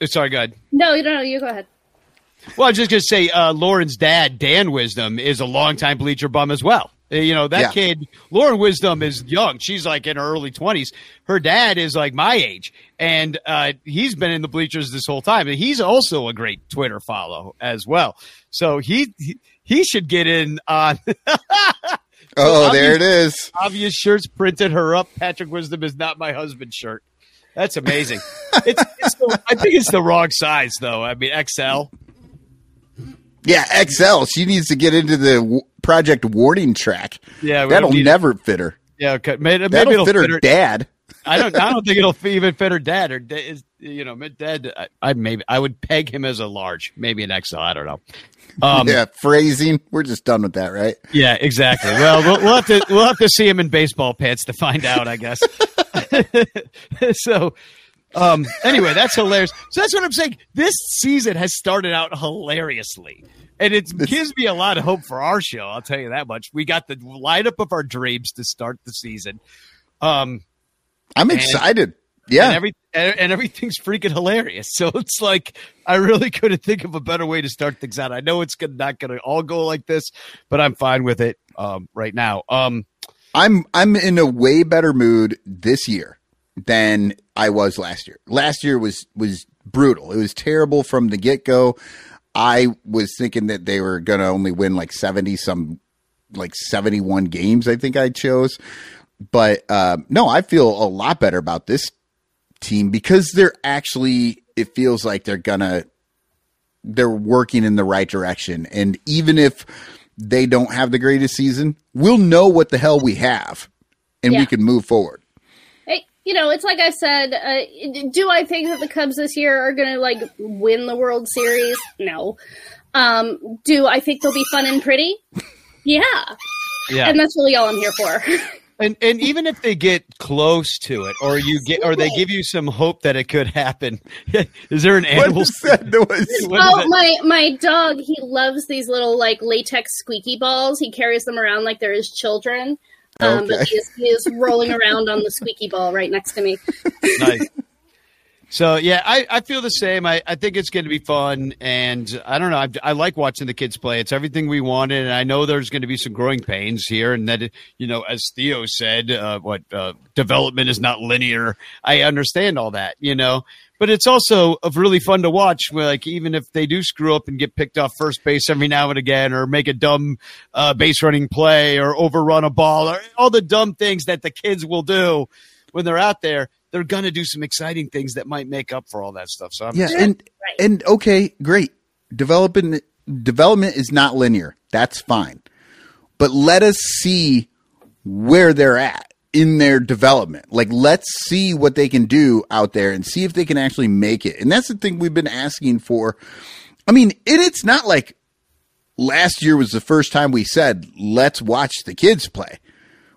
uh, sorry, go ahead. No, you don't know. You go ahead. Well, I was just gonna say, uh, Lauren's dad, Dan Wisdom, is a longtime bleacher bum as well. Uh, You know that Yeah. kid, Lauren Wisdom, is young. She's like in her early twenties. Her dad is like my age, and uh, he's been in the bleachers this whole time. And he's also a great Twitter follow as well. So he he, should get in on Oh, obvious- there it is. obvious shirts. Printed her up. Patrick Wisdom is not my husband shirt. That's amazing. it's, it's the, I think it's the wrong size though. I mean XL. Yeah, XL. She needs to get into the w- Project Warning track. Yeah, that'll never fit her. Yeah, okay. Maybe, maybe it'll fit her, fit her. dad. I don't. I don't think it'll even fit her dad. Or is you know, dad. I, I maybe I would peg him as a large, maybe an XL. I don't know. Um, yeah. yeah, phrasing. We're just done with that, right? Yeah, exactly. Well, well, we'll have to we'll have to see him in baseball pants to find out. I guess. so. Um, anyway, that's hilarious. So that's what I'm saying. This season has started out hilariously. And it gives me a lot of hope for our show. I'll tell you that much. We got the lineup of our dreams to start the season. Um, I'm And- excited. and Yeah, every and and everything's freaking hilarious. So it's like I really couldn't think of a better way to start things out. I know it's gonna, not going to all go like this, but I'm fine with it um, right now. Um, I'm I'm in a way better mood this year than I was last year. Last year was was brutal. It was terrible from the get go. I was thinking that they were going to only win like 70 some like 71 games I think I chose. But uh, no, I feel a lot better about this team because they're actually it feels like they're going to they're working in the right direction and even if they don't have the greatest season, we'll know what the hell we have and we can move forward. Hey, you know, it's like I said. Uh, do I think that the Cubs this year are going to like win the World Series? No. Um, do I think they'll be fun and pretty? Yeah, yeah, and that's really all I'm here for. And and even if they get close to it, or you get, or they give you some hope that it could happen, is there an animal? is that noise? Oh, it? my my dog, he loves these little like latex squeaky balls. He carries them around like they're his children. Um, Okay. But he is, he is rolling around on the squeaky ball right next to me. nice. So yeah, I, I feel the same. I, I think it's going to be fun, and I don't know. I, I like watching the kids play. It's everything we wanted, and I know there's going to be some growing pains here, and that you know, as Theo said, uh, what uh, development is not linear. I understand all that, you know, but it's also of really fun to watch. where, Like even if they do screw up and get picked off first base every now and again, or make a dumb uh, base running play, or overrun a ball, or all the dumb things that the kids will do when they're out there, they're going to do some exciting things that might make up for all that stuff. So I'm Yeah, and Right. and okay, great. Development development is not linear. That's fine. But let us see where they're at in their development. Like let's see what they can do out there and see if they can actually make it. And that's the thing we've been asking for. I mean, and it's not like last year was the first time we said, let's watch the kids play.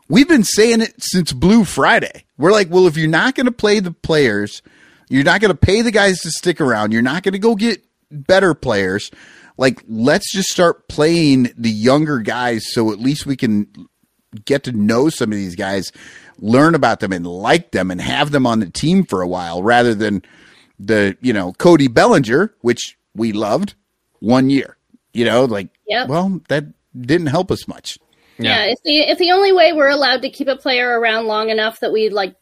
We've been saying it since Blue Friday. We're like, well, if you're not going to play the players, you're not going to pay the guys to stick around, you're not going to go get better players. Like, let's just start playing the younger guys so at least we can get to know some of these guys, learn about them and like them and have them on the team for a while rather than the, you know, Cody Bellinger, which we loved one year. You know, like, Yep. well, that didn't help us much. Yeah. if the if the only way we're allowed to keep a player around long enough that we like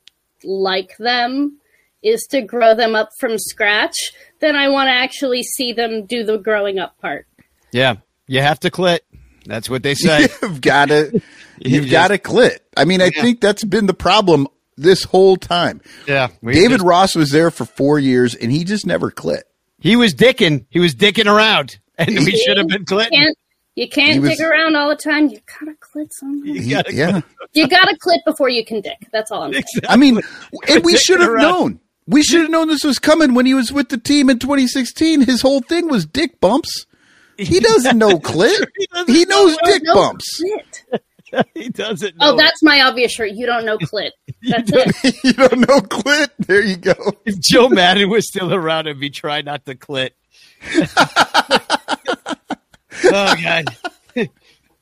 like them is to grow them up from scratch, then I want to actually see them do the growing up part. yeah, you have to clit. That's what they say. you've got to you've got to clit. I mean, I think that's been the problem this whole time. yeah, David just- Ross was there for four years and he just never clit. he was dicking. He was dicking around, and we should have been clitting. You can't was- dig around all the time. You gotta clit some. You gotta yeah, You gotta clit before you can dick. That's all I'm saying. I mean, and we should have known. We should have known this was coming when he was with the team in 2016. His whole thing was dick bumps. He doesn't know clit. He doesn't He knows Oh, dick bumps. clit. he doesn't. Oh, know. that's my obvious shirt. You don't know clit. That's it. you don't know clit. There you go. if Joe Maddon was still around, and be try not to clit. oh God.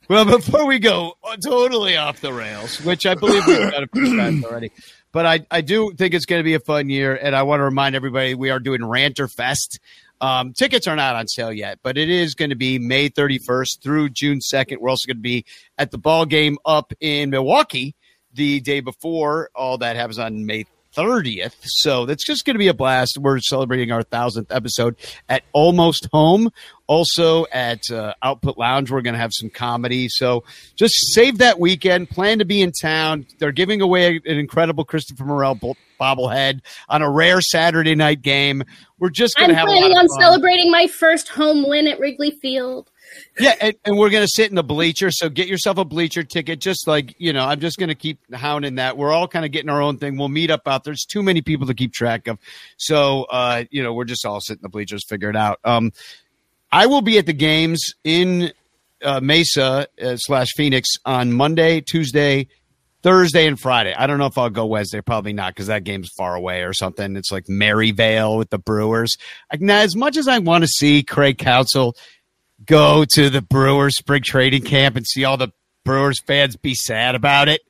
Well, before we go uh, totally off the rails, which I believe we've got a few times already, but I, I do think it's going to be a fun year, and I want to remind everybody we are doing Ranter Fest. Um, tickets are not on sale yet, but it is going to be May 31st through June 2nd. We're also going to be at the ball game up in Milwaukee the day before. All that happens on May 30th. So that's just going to be a blast. We're celebrating our thousandth episode at Almost Home. Also at uh, Output Lounge, we're going to have some comedy. So just save that weekend. Plan to be in town. They're giving away an incredible Christopher Morel bobblehead on a rare Saturday night game. We're just going I'm to have a lot planning on fun. celebrating my first home win at Wrigley Field. Yeah, and, and we're going to sit in the bleacher. So get yourself a bleacher ticket. Just like, you know, I'm just going to keep hounding that. We're all kind of getting our own thing. We'll meet up out there. There's too many people to keep track of. So, uh, you know, we're just all sitting in the bleachers, figure it out. Um, I will be at the games in uh, Mesa uh, slash Phoenix on Monday, Tuesday, Thursday, and Friday. I don't know if I'll go Wednesday. Probably not because that game's far away or something. It's like Maryvale with the Brewers. Like, now, as much as I want to see Craig Counsell go to the Brewers spring trading camp and see all the Brewers fans be sad about it,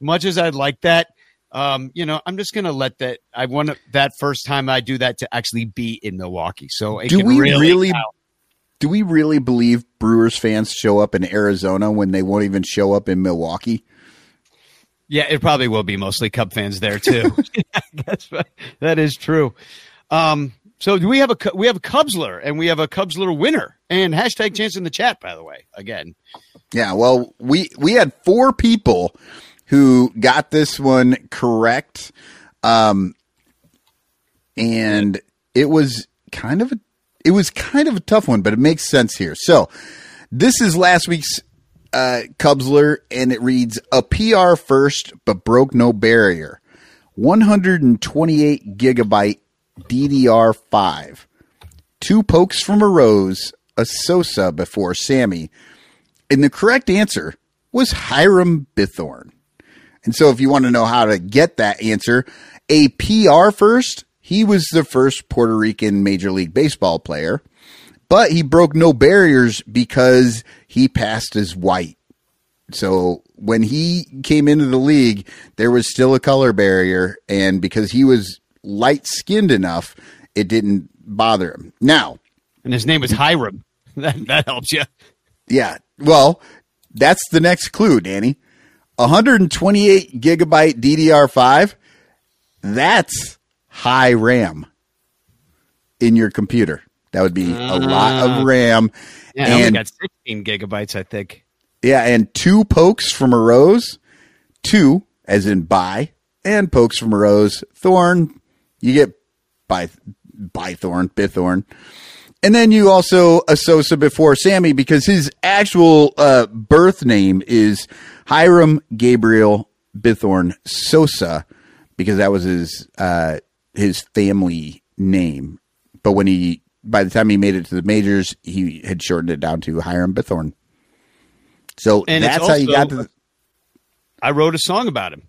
much as I'd like that, um, you know, I'm just going to let that. I want that first time I do that to actually be in Milwaukee. So Do can we really, really-. Do we really believe Brewers fans show up in Arizona when they won't even show up in Milwaukee? Yeah, it probably will be mostly Cub fans there too. That's. That is true. Um, so do we have a we have a Cubsler and we have a Cubsler winner and hashtag chance in the chat by the way again. Yeah, well, we we had four people who got this one correct, um, and it was kind of a it was kind of a tough one, but it makes sense here. So this is last week's uh, Cubsler, and it reads a PR first, but broke no barrier. 128 gigabyte DDR5. Two pokes from a rose, a Sosa before Sammy, and the correct answer was Hiram Bithorn. And so if you want to know how to get that answer, a PR first, he was the first Puerto Rican Major League Baseball player, but he broke no barriers because he passed as white. So when he came into the league, there was still a color barrier, and because he was light skinned enough, it didn't bother him. Now, And his name was Hiram. That, that helps you. yeah, well, that's the next clue, Danny. 128 gigabyte DDR5. That's high RAM in your computer. That would be a lot of RAM. Yeah, I and got 16 gigabytes, I think. Yeah, and two pokes from a rose, two as in by, and pokes from a rose. Thorn, you get by by thorn, bithorn. And then you also a Sosa before Sammy because his actual uh, birth name is Hiram Gabriel Bithorn Sosa because that was his uh, his family name. But when he by the time he made it to the majors, he had shortened it down to Hiram Bithorn. So And that's how you got to. The, I wrote a song about him.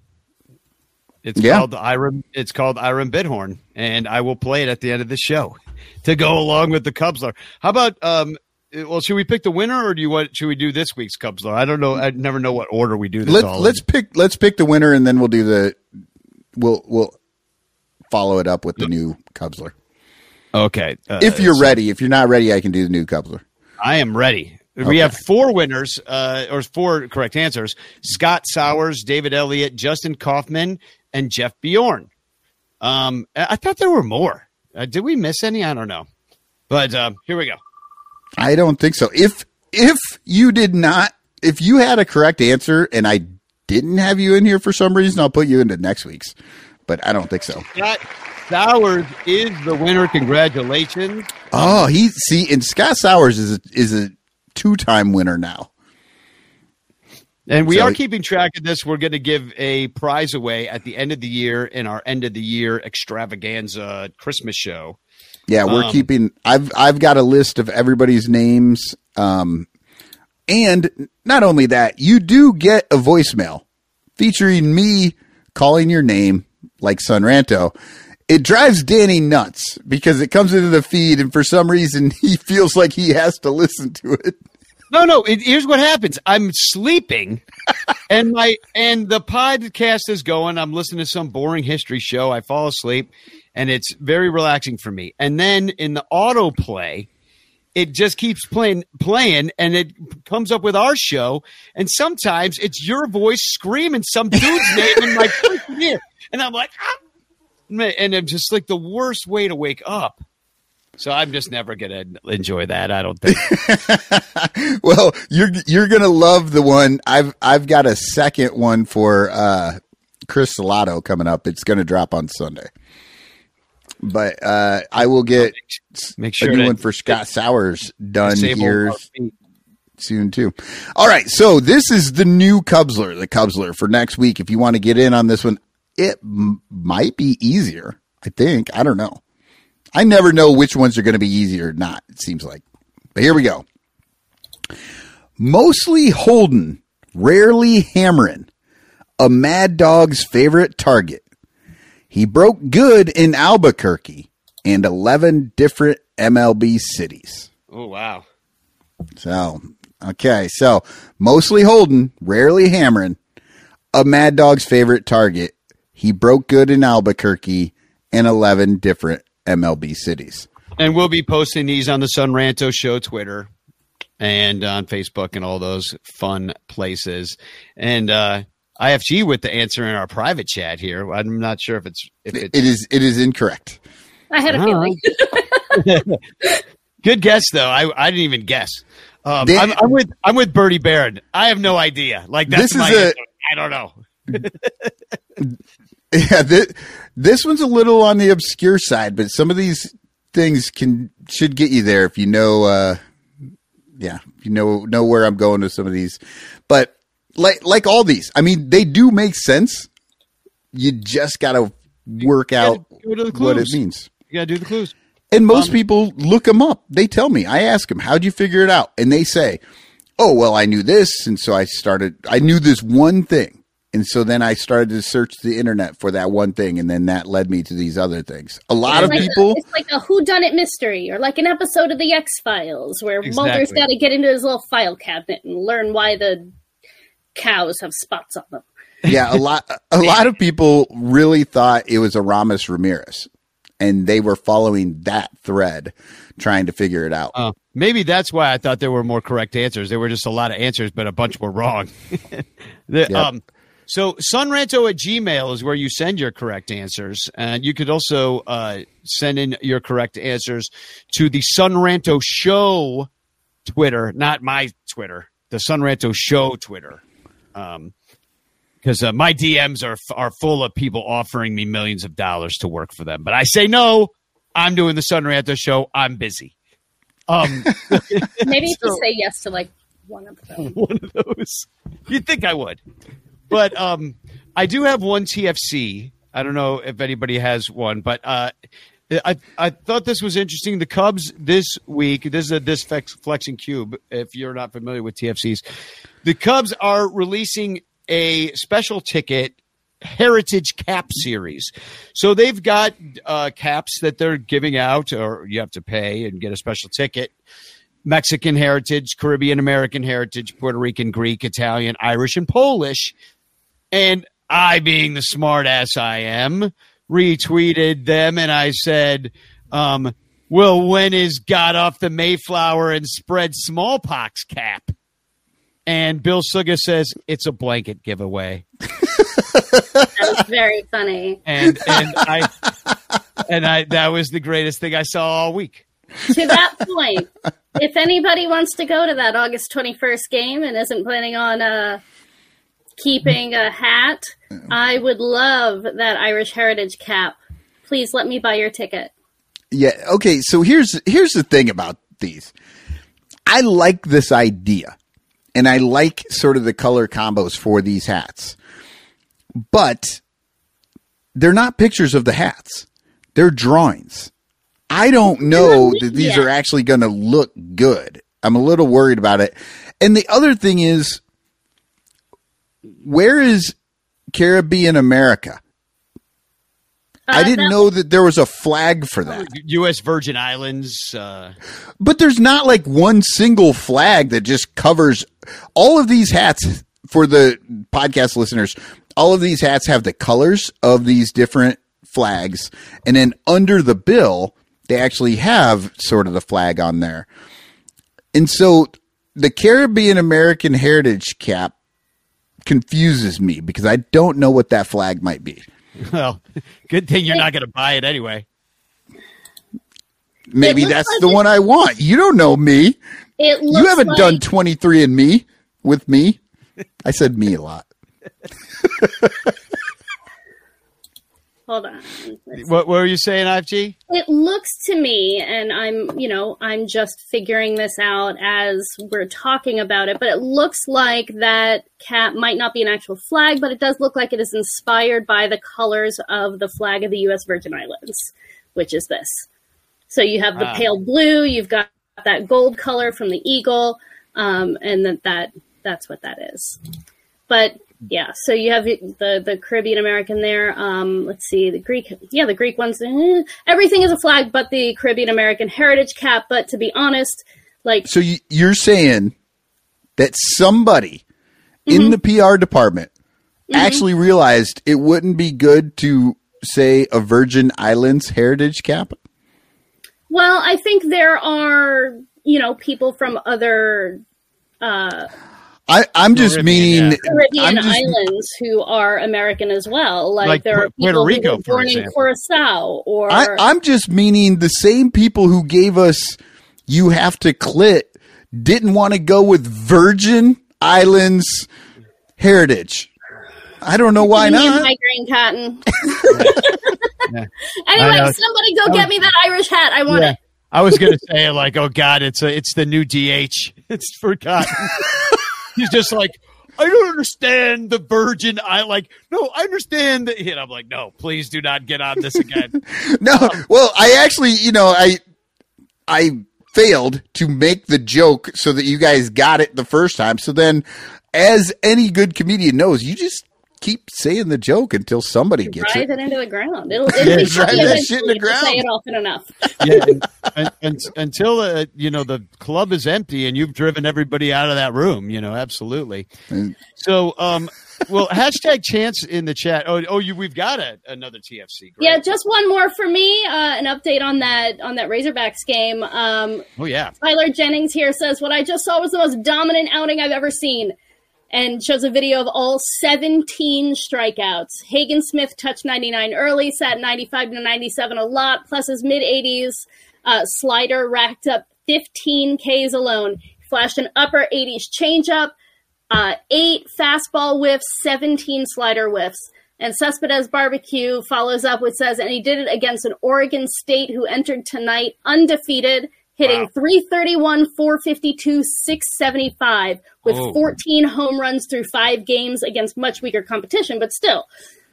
It's Yeah. called Iron. It's called Iron Bithorn, and I will play it at the end of the show to go along with the Cubs. Cubsler. How about um? Well, should we pick the winner, or do you want? Should we do this week's Cubs? Cubsler? I don't know. I never know what order we do this. let, all let's in. pick let's pick the winner and then we'll do the we'll we'll follow it up with the new Cubsler. Okay. uh, If you're so ready, if you're not ready, I can do the new Cubsler. I am ready. Okay. We have four winners, uh, or four correct answers: Scott Sowers, David Elliott, Justin Kaufman, and Jeff Bjorn. Um, I thought there were more. Uh, did we miss any? I don't know. But um, here we go. I don't think so. If if you did not, if you had a correct answer and I didn't have you in here for some reason, I'll put you into next week's. But I don't think so. Scott Sowers is the winner. Congratulations. Oh, he see, and Scott Sowers is a, is a two time winner now. And we So- are keeping track of this. We're going to give a prize away at the end of the year in our end of the year extravaganza Christmas show. Yeah, we're Um, keeping. I've I've got a list of everybody's names, um, and not only that, you do get a voicemail featuring me calling your name like Sonranto. It drives Danny nuts because it comes into the feed, and for some reason, he feels like he has to listen to it. No, no. It, here's what happens. I'm sleeping, and my and the podcast is going. I'm listening to some boring history show. I fall asleep, and it's very relaxing for me. And then in the autoplay, it just keeps playing, playing, and it comes up with our show. And sometimes it's your voice screaming some dude's name in my freaking ear, and I'm like, ah! And it's just like the worst way to wake up. So I'm just never gonna enjoy that. I don't think. Well, you're you're gonna love the one I've I've got a second one for uh, Chris Salato coming up. It's gonna drop on Sunday, but uh, I will get Make a sure new to one for Scott Sowers done here soon too. All right, so this is the new Cubsler, the Cubsler for next week. If you want to get in on this one, it m- might be easier. I think I don't know. I never know which ones are going to be easier or not. It seems like, but here we go. Mostly Holden, rarely Hammering, a Mad Dog's favorite target. He broke good in Albuquerque and 11 different MLB cities. Oh wow. So, okay. So, mostly Holden, rarely Hammering, a Mad Dog's favorite target. He broke good in Albuquerque and 11 different MLB cities. And we'll be posting these on the Son Ranto Show Twitter and on Facebook and all those fun places. And uh, IFG with the answer in our private chat here. I'm not sure if it's if it's It is it is incorrect. I had a feeling. good guess though. I I didn't even guess. Um, Dan- I'm, I'm with I'm with Bertie Barron. I have no idea. Like that's This is my a- answer. I don't know. Yeah, this, this one's a little on the obscure side, but some of these things can should get you there if you know uh yeah, if you know know where I'm going with some of these. But like like all these, I mean, they do make sense. You just got to work out go to what it means. You gotta do the clues. And most people look them up. They tell me. I ask them, "How'd you figure it out?" And they say, "Oh, well, I knew this, and so I started. I knew this one thing, And so then I started to search the internet for that one thing, and then that led me to these other things. A lot of like people, a, it's like a whodunit mystery, or like an episode of the X Files where Mulder's got to get into his little file cabinet and learn why the cows have spots on them. yeah, a lot, a lot of people really thought it was Aramis Ramirez, and they were following that thread, trying to figure it out. Uh, maybe that's why I thought there were more correct answers. There were just a lot of answers, but a bunch were wrong. The- Yep. um, so sonranto at gmail is where you send your correct answers. And you could also uh, send in your correct answers to the Sonranto Show Twitter, not my Twitter, the Sonranto Show Twitter. Um, because uh, my DMs are are full of people offering me millions of dollars to work for them, but I say no. I'm doing the Sonranto show. I'm busy. Um, Maybe if So- you say yes to like one of them. one of those. You'd think I would, but um, I do have one TFC. I don't know if anybody has one, but uh, I I thought this was interesting. The Cubs this week. This is a this flex, flexing cube. If you're not familiar with TFCs, the Cubs are releasing a special ticket heritage cap series. So they've got uh, caps that they're giving out, or you have to pay and get a special ticket. Mexican heritage, Caribbean American heritage, Puerto Rican, Greek, Italian, Irish, and Polish. And I, being the smart ass I am, retweeted them and I said, um, well, when is got off the Mayflower and spread smallpox cap? And Bill Suga says it's a blanket giveaway. That was very funny. And and I and I that was the greatest thing I saw all week. to that point, if anybody wants to go to that August 21st game and isn't planning on uh, keeping a hat, mm. I would love that Irish Heritage cap. Please let me buy your ticket. Yeah. Okay. So here's here's the thing about these. I like this idea, and I like sort of the color combos for these hats, but they're not pictures of the hats. They're drawings. I don't know that these Yeah. are actually going to look good. I'm a little worried about it. And the other thing is, where is Caribbean America? I Uh, didn't that- know that there was a flag for that. U.S. Virgin Islands. Uh, But there's not like one single flag that just covers all of these hats for the podcast listeners. All of these hats have the colors of these different flags. And then under the bill, they actually have sort of the flag on there. And so the Caribbean American Heritage cap confuses me because I don't know what that flag might be. well, good thing you're not going to buy it anyway. Maybe that's like the one I want. You don't know me. It looks You haven't like, done 23 and me with me. I said me a lot. Hold on. What, what were you saying, IFG? It looks to me, and I'm, you know, I'm just figuring this out as we're talking about it, but it looks like that cap might not be an actual flag, but it does look like it is inspired by the colors of the flag of the U.S. Virgin Islands, which is this. So you have the Ah. pale blue, you've got that gold color from the eagle, um, and that, that that's what that is. But yeah, so you have the the Caribbean American there. Um, let's see, the Greek, yeah, the Greek ones. eh, everything is a flag, but the Caribbean American heritage cap. But to be honest, like So you, you're saying that somebody in the PR department actually realized it wouldn't be good to say a Virgin Islands heritage cap? Well, I think there are, you know, people from other uh, I, I'm just Caribbean, meaning yeah. Caribbean I'm just- islands who are American as well. Like, Like there are Pu- Puerto Rico, who were for born in. Curacao, or I, I'm just meaning the same people who gave us you have to clit didn't want to go with Virgin Islands heritage. I don't know why Give me a not. cotton. Yeah. Anyway, I somebody go get me that Irish hat. I want it. I was going to say like, oh God, it's a, it's the new DH. It's forgotten. He's just like, I don't understand the Virgin. I like, no, I understand. The, and I'm like, no, please do not get on this again. No, um, well, I actually, you know, I I failed to make the joke so that you guys got it the first time. So then, as any good comedian knows, you just keep saying the joke until somebody gets drive it. it into the ground. It'll, it'll be drive that shit in the ground. Say it often enough. yeah, and, and, and, until uh, you know the club is empty and you've driven everybody out of that room. You know, absolutely. And- So, um, well, hashtag chance in the chat. Oh, oh, you we've got a, another TFC. Great. Yeah, just one more for me. Uh, an update on that on that Razorbacks game. Um, Oh yeah. Tyler Jennings here says, What I just saw was the most dominant outing I've ever seen. And shows a video of all 17 strikeouts. Hagen Smith touched 99 early, sat 95 to 97 a lot, plus his mid 80s uh, slider racked up 15 Ks alone. Flashed an upper 80s changeup, uh, eight fastball whiffs, 17 slider whiffs. And Cespedes Barbecue follows up with says, and he did it against an Oregon State who entered tonight undefeated, hitting Wow. 331, 452, 675 with Oh. 14 home runs through five games against much weaker competition, but still.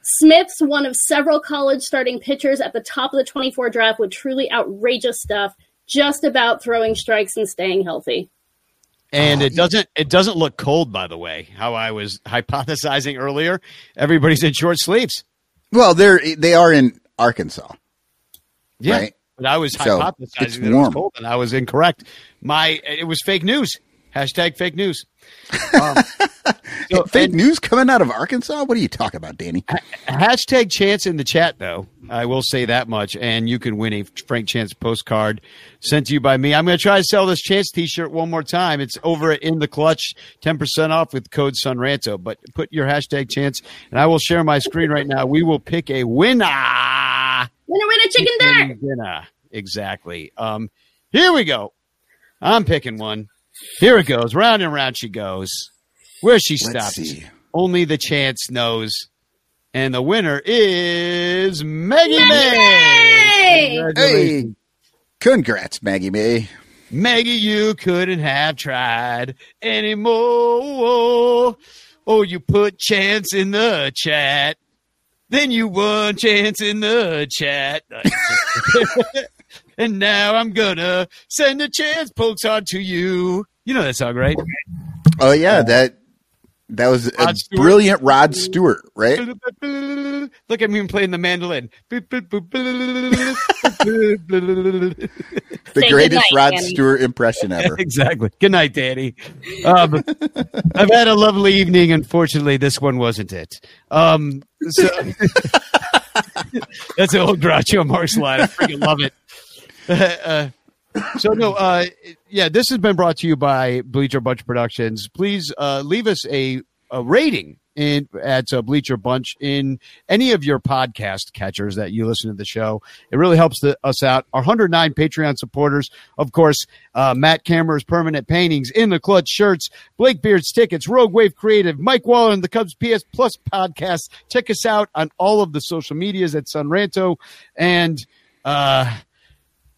Smith's one of several college starting pitchers at the top of the 24 draft with truly outrageous stuff, just about throwing strikes and staying healthy. And it doesn't it doesn't look cold, by the way. How I was hypothesizing earlier. Everybody's in short sleeves. well, they're they are in Arkansas. Yeah. Right. But I was So, hypothesizing that it was warm. cold, and I was incorrect. My it was fake news. Hashtag fake news. Um, so- Fake and news coming out of Arkansas? What are you talking about, Danny? hashtag chance in the chat though. I will say that much, and you can win a Frank Chance postcard sent to you by me. I'm going to try to sell this Chance T-shirt one more time. It's over at in the clutch, ten percent off with code Sonranto. But put your hashtag Chance, and I will share my screen right now. We will pick a winner. Winner, winner, chicken dinner! dinner. Exactly. Um, here we go. I'm picking one. Here it goes. Round and round she goes. Where she Let's stops. see. Only the chance knows. And the winner is Maggie May. May! Hey, congrats, Maggie May. Maggie, you couldn't have tried anymore. Oh, you put chance in the chat. Then you won chance in the chat. and now I'm gonna send a chance pokes on to you. You know that song, right? Oh yeah, that that was a Rod brilliant Rod Stewart, right? Look at me playing the mandolin. The Say greatest goodnight, Rod Danny. Stewart impression ever. exactly. Good night, Danny. Um, I've had a lovely evening. Unfortunately, this one wasn't it. Um, so that's an old Groucho Marx line. I freaking love it. Uh, so no, uh, yeah, this has been brought to you by Bleacher Bunch Productions. Please uh, leave us a, a rating in at uh, Bleacher Bunch in any of your podcast catchers that you listen to the show. It really helps the, us out. Our 109 Patreon supporters, of course, uh, Matt Cameron's permanent paintings, in the clutch shirts, Blake Beard's tickets, Rogue Wave Creative, Mike Waller and the Cubs PS Plus podcast. Check us out on all of the social medias at Sonranto and. Uh,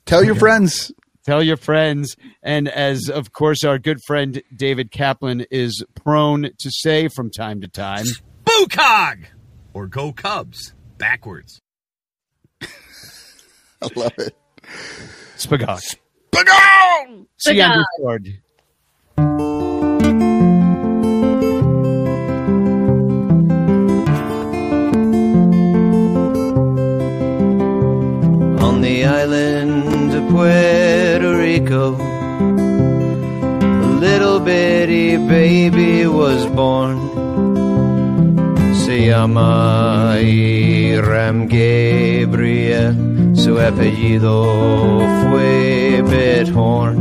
Tell your friends. Tell your friends. And as, of course, our good friend David Kaplan is prone to say from time to time, Boo Cog! Or Go Cubs. Backwards. I love it. Spagog. Bagong! See you on Spagog. Discord. on the island of Puerto Rico. A little bitty baby was born. Se llama Iram Gabriel. Su apellido fue Bithorn.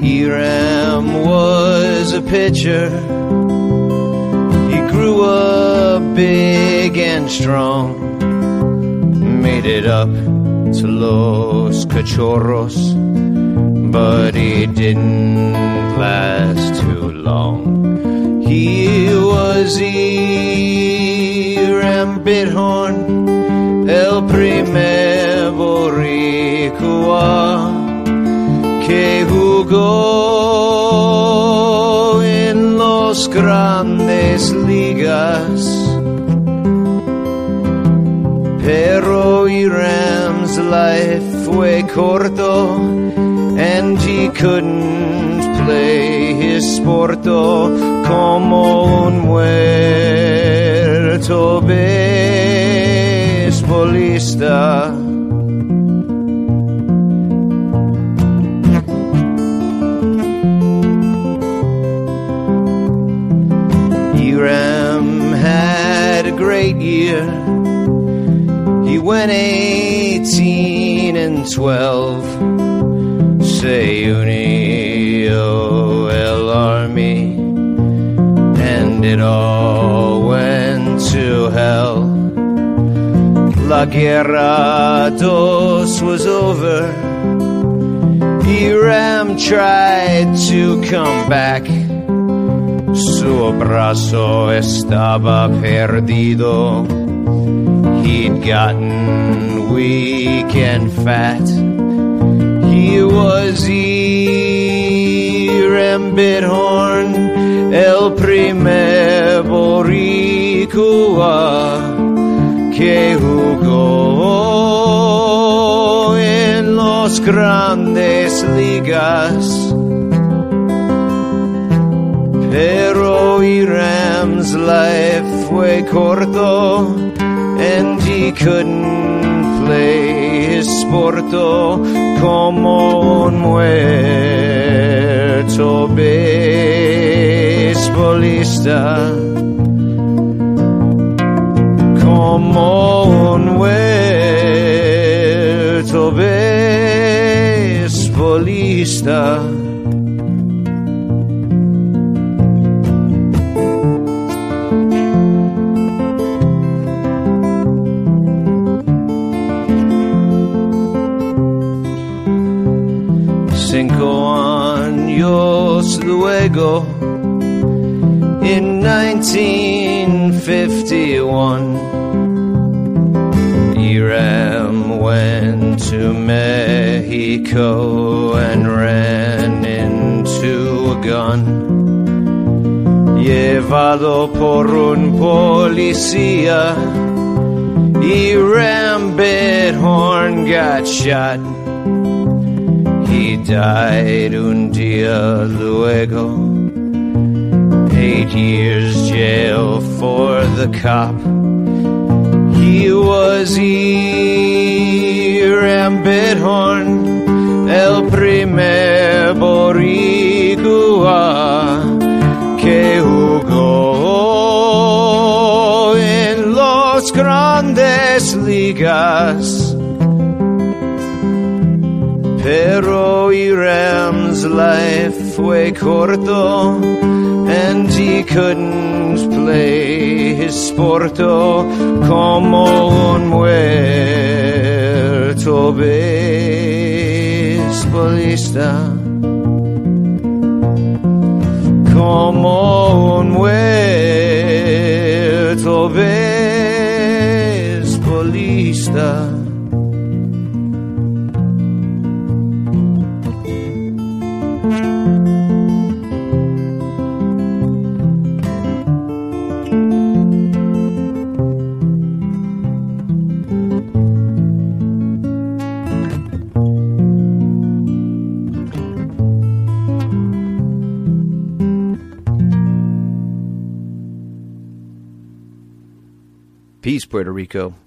Hiram was a pitcher. He grew up big and strong made it up Los Cachorros, but he didn't last too long. He was Iram Bithorn, el primer boricua que jugó en los grandes ligas. Pero Iram's life fue corto and he couldn't play his sporto como un muerto beisbolista. Iram had a great year. He went 18 and 12. Say unio el army. And it all went to hell. La Guerra Dos was over. Iram tried to come back. Su brazo estaba perdido. He'd gotten weak and fat. He was Iram Bithorn, el primer boricua que jugó en los grandes ligas. Pero Iram's life fue corto and he couldn't play his sporto como un muerto beisbolista. Como un muerto beisbolista. Luego, in 1951, Iram went to Mexico and ran into a gun. Llevado por un policía, Iram Bithorn got shot. He died un luego. Eight years jail for the cop. He was Iram Bithorn, el primer boricua que jugó en los grandes ligas. Pero Iram's life fue corto and he couldn't play his sporto como un muerto beisbolista. Como un muerto beisbolista. Puerto Rico.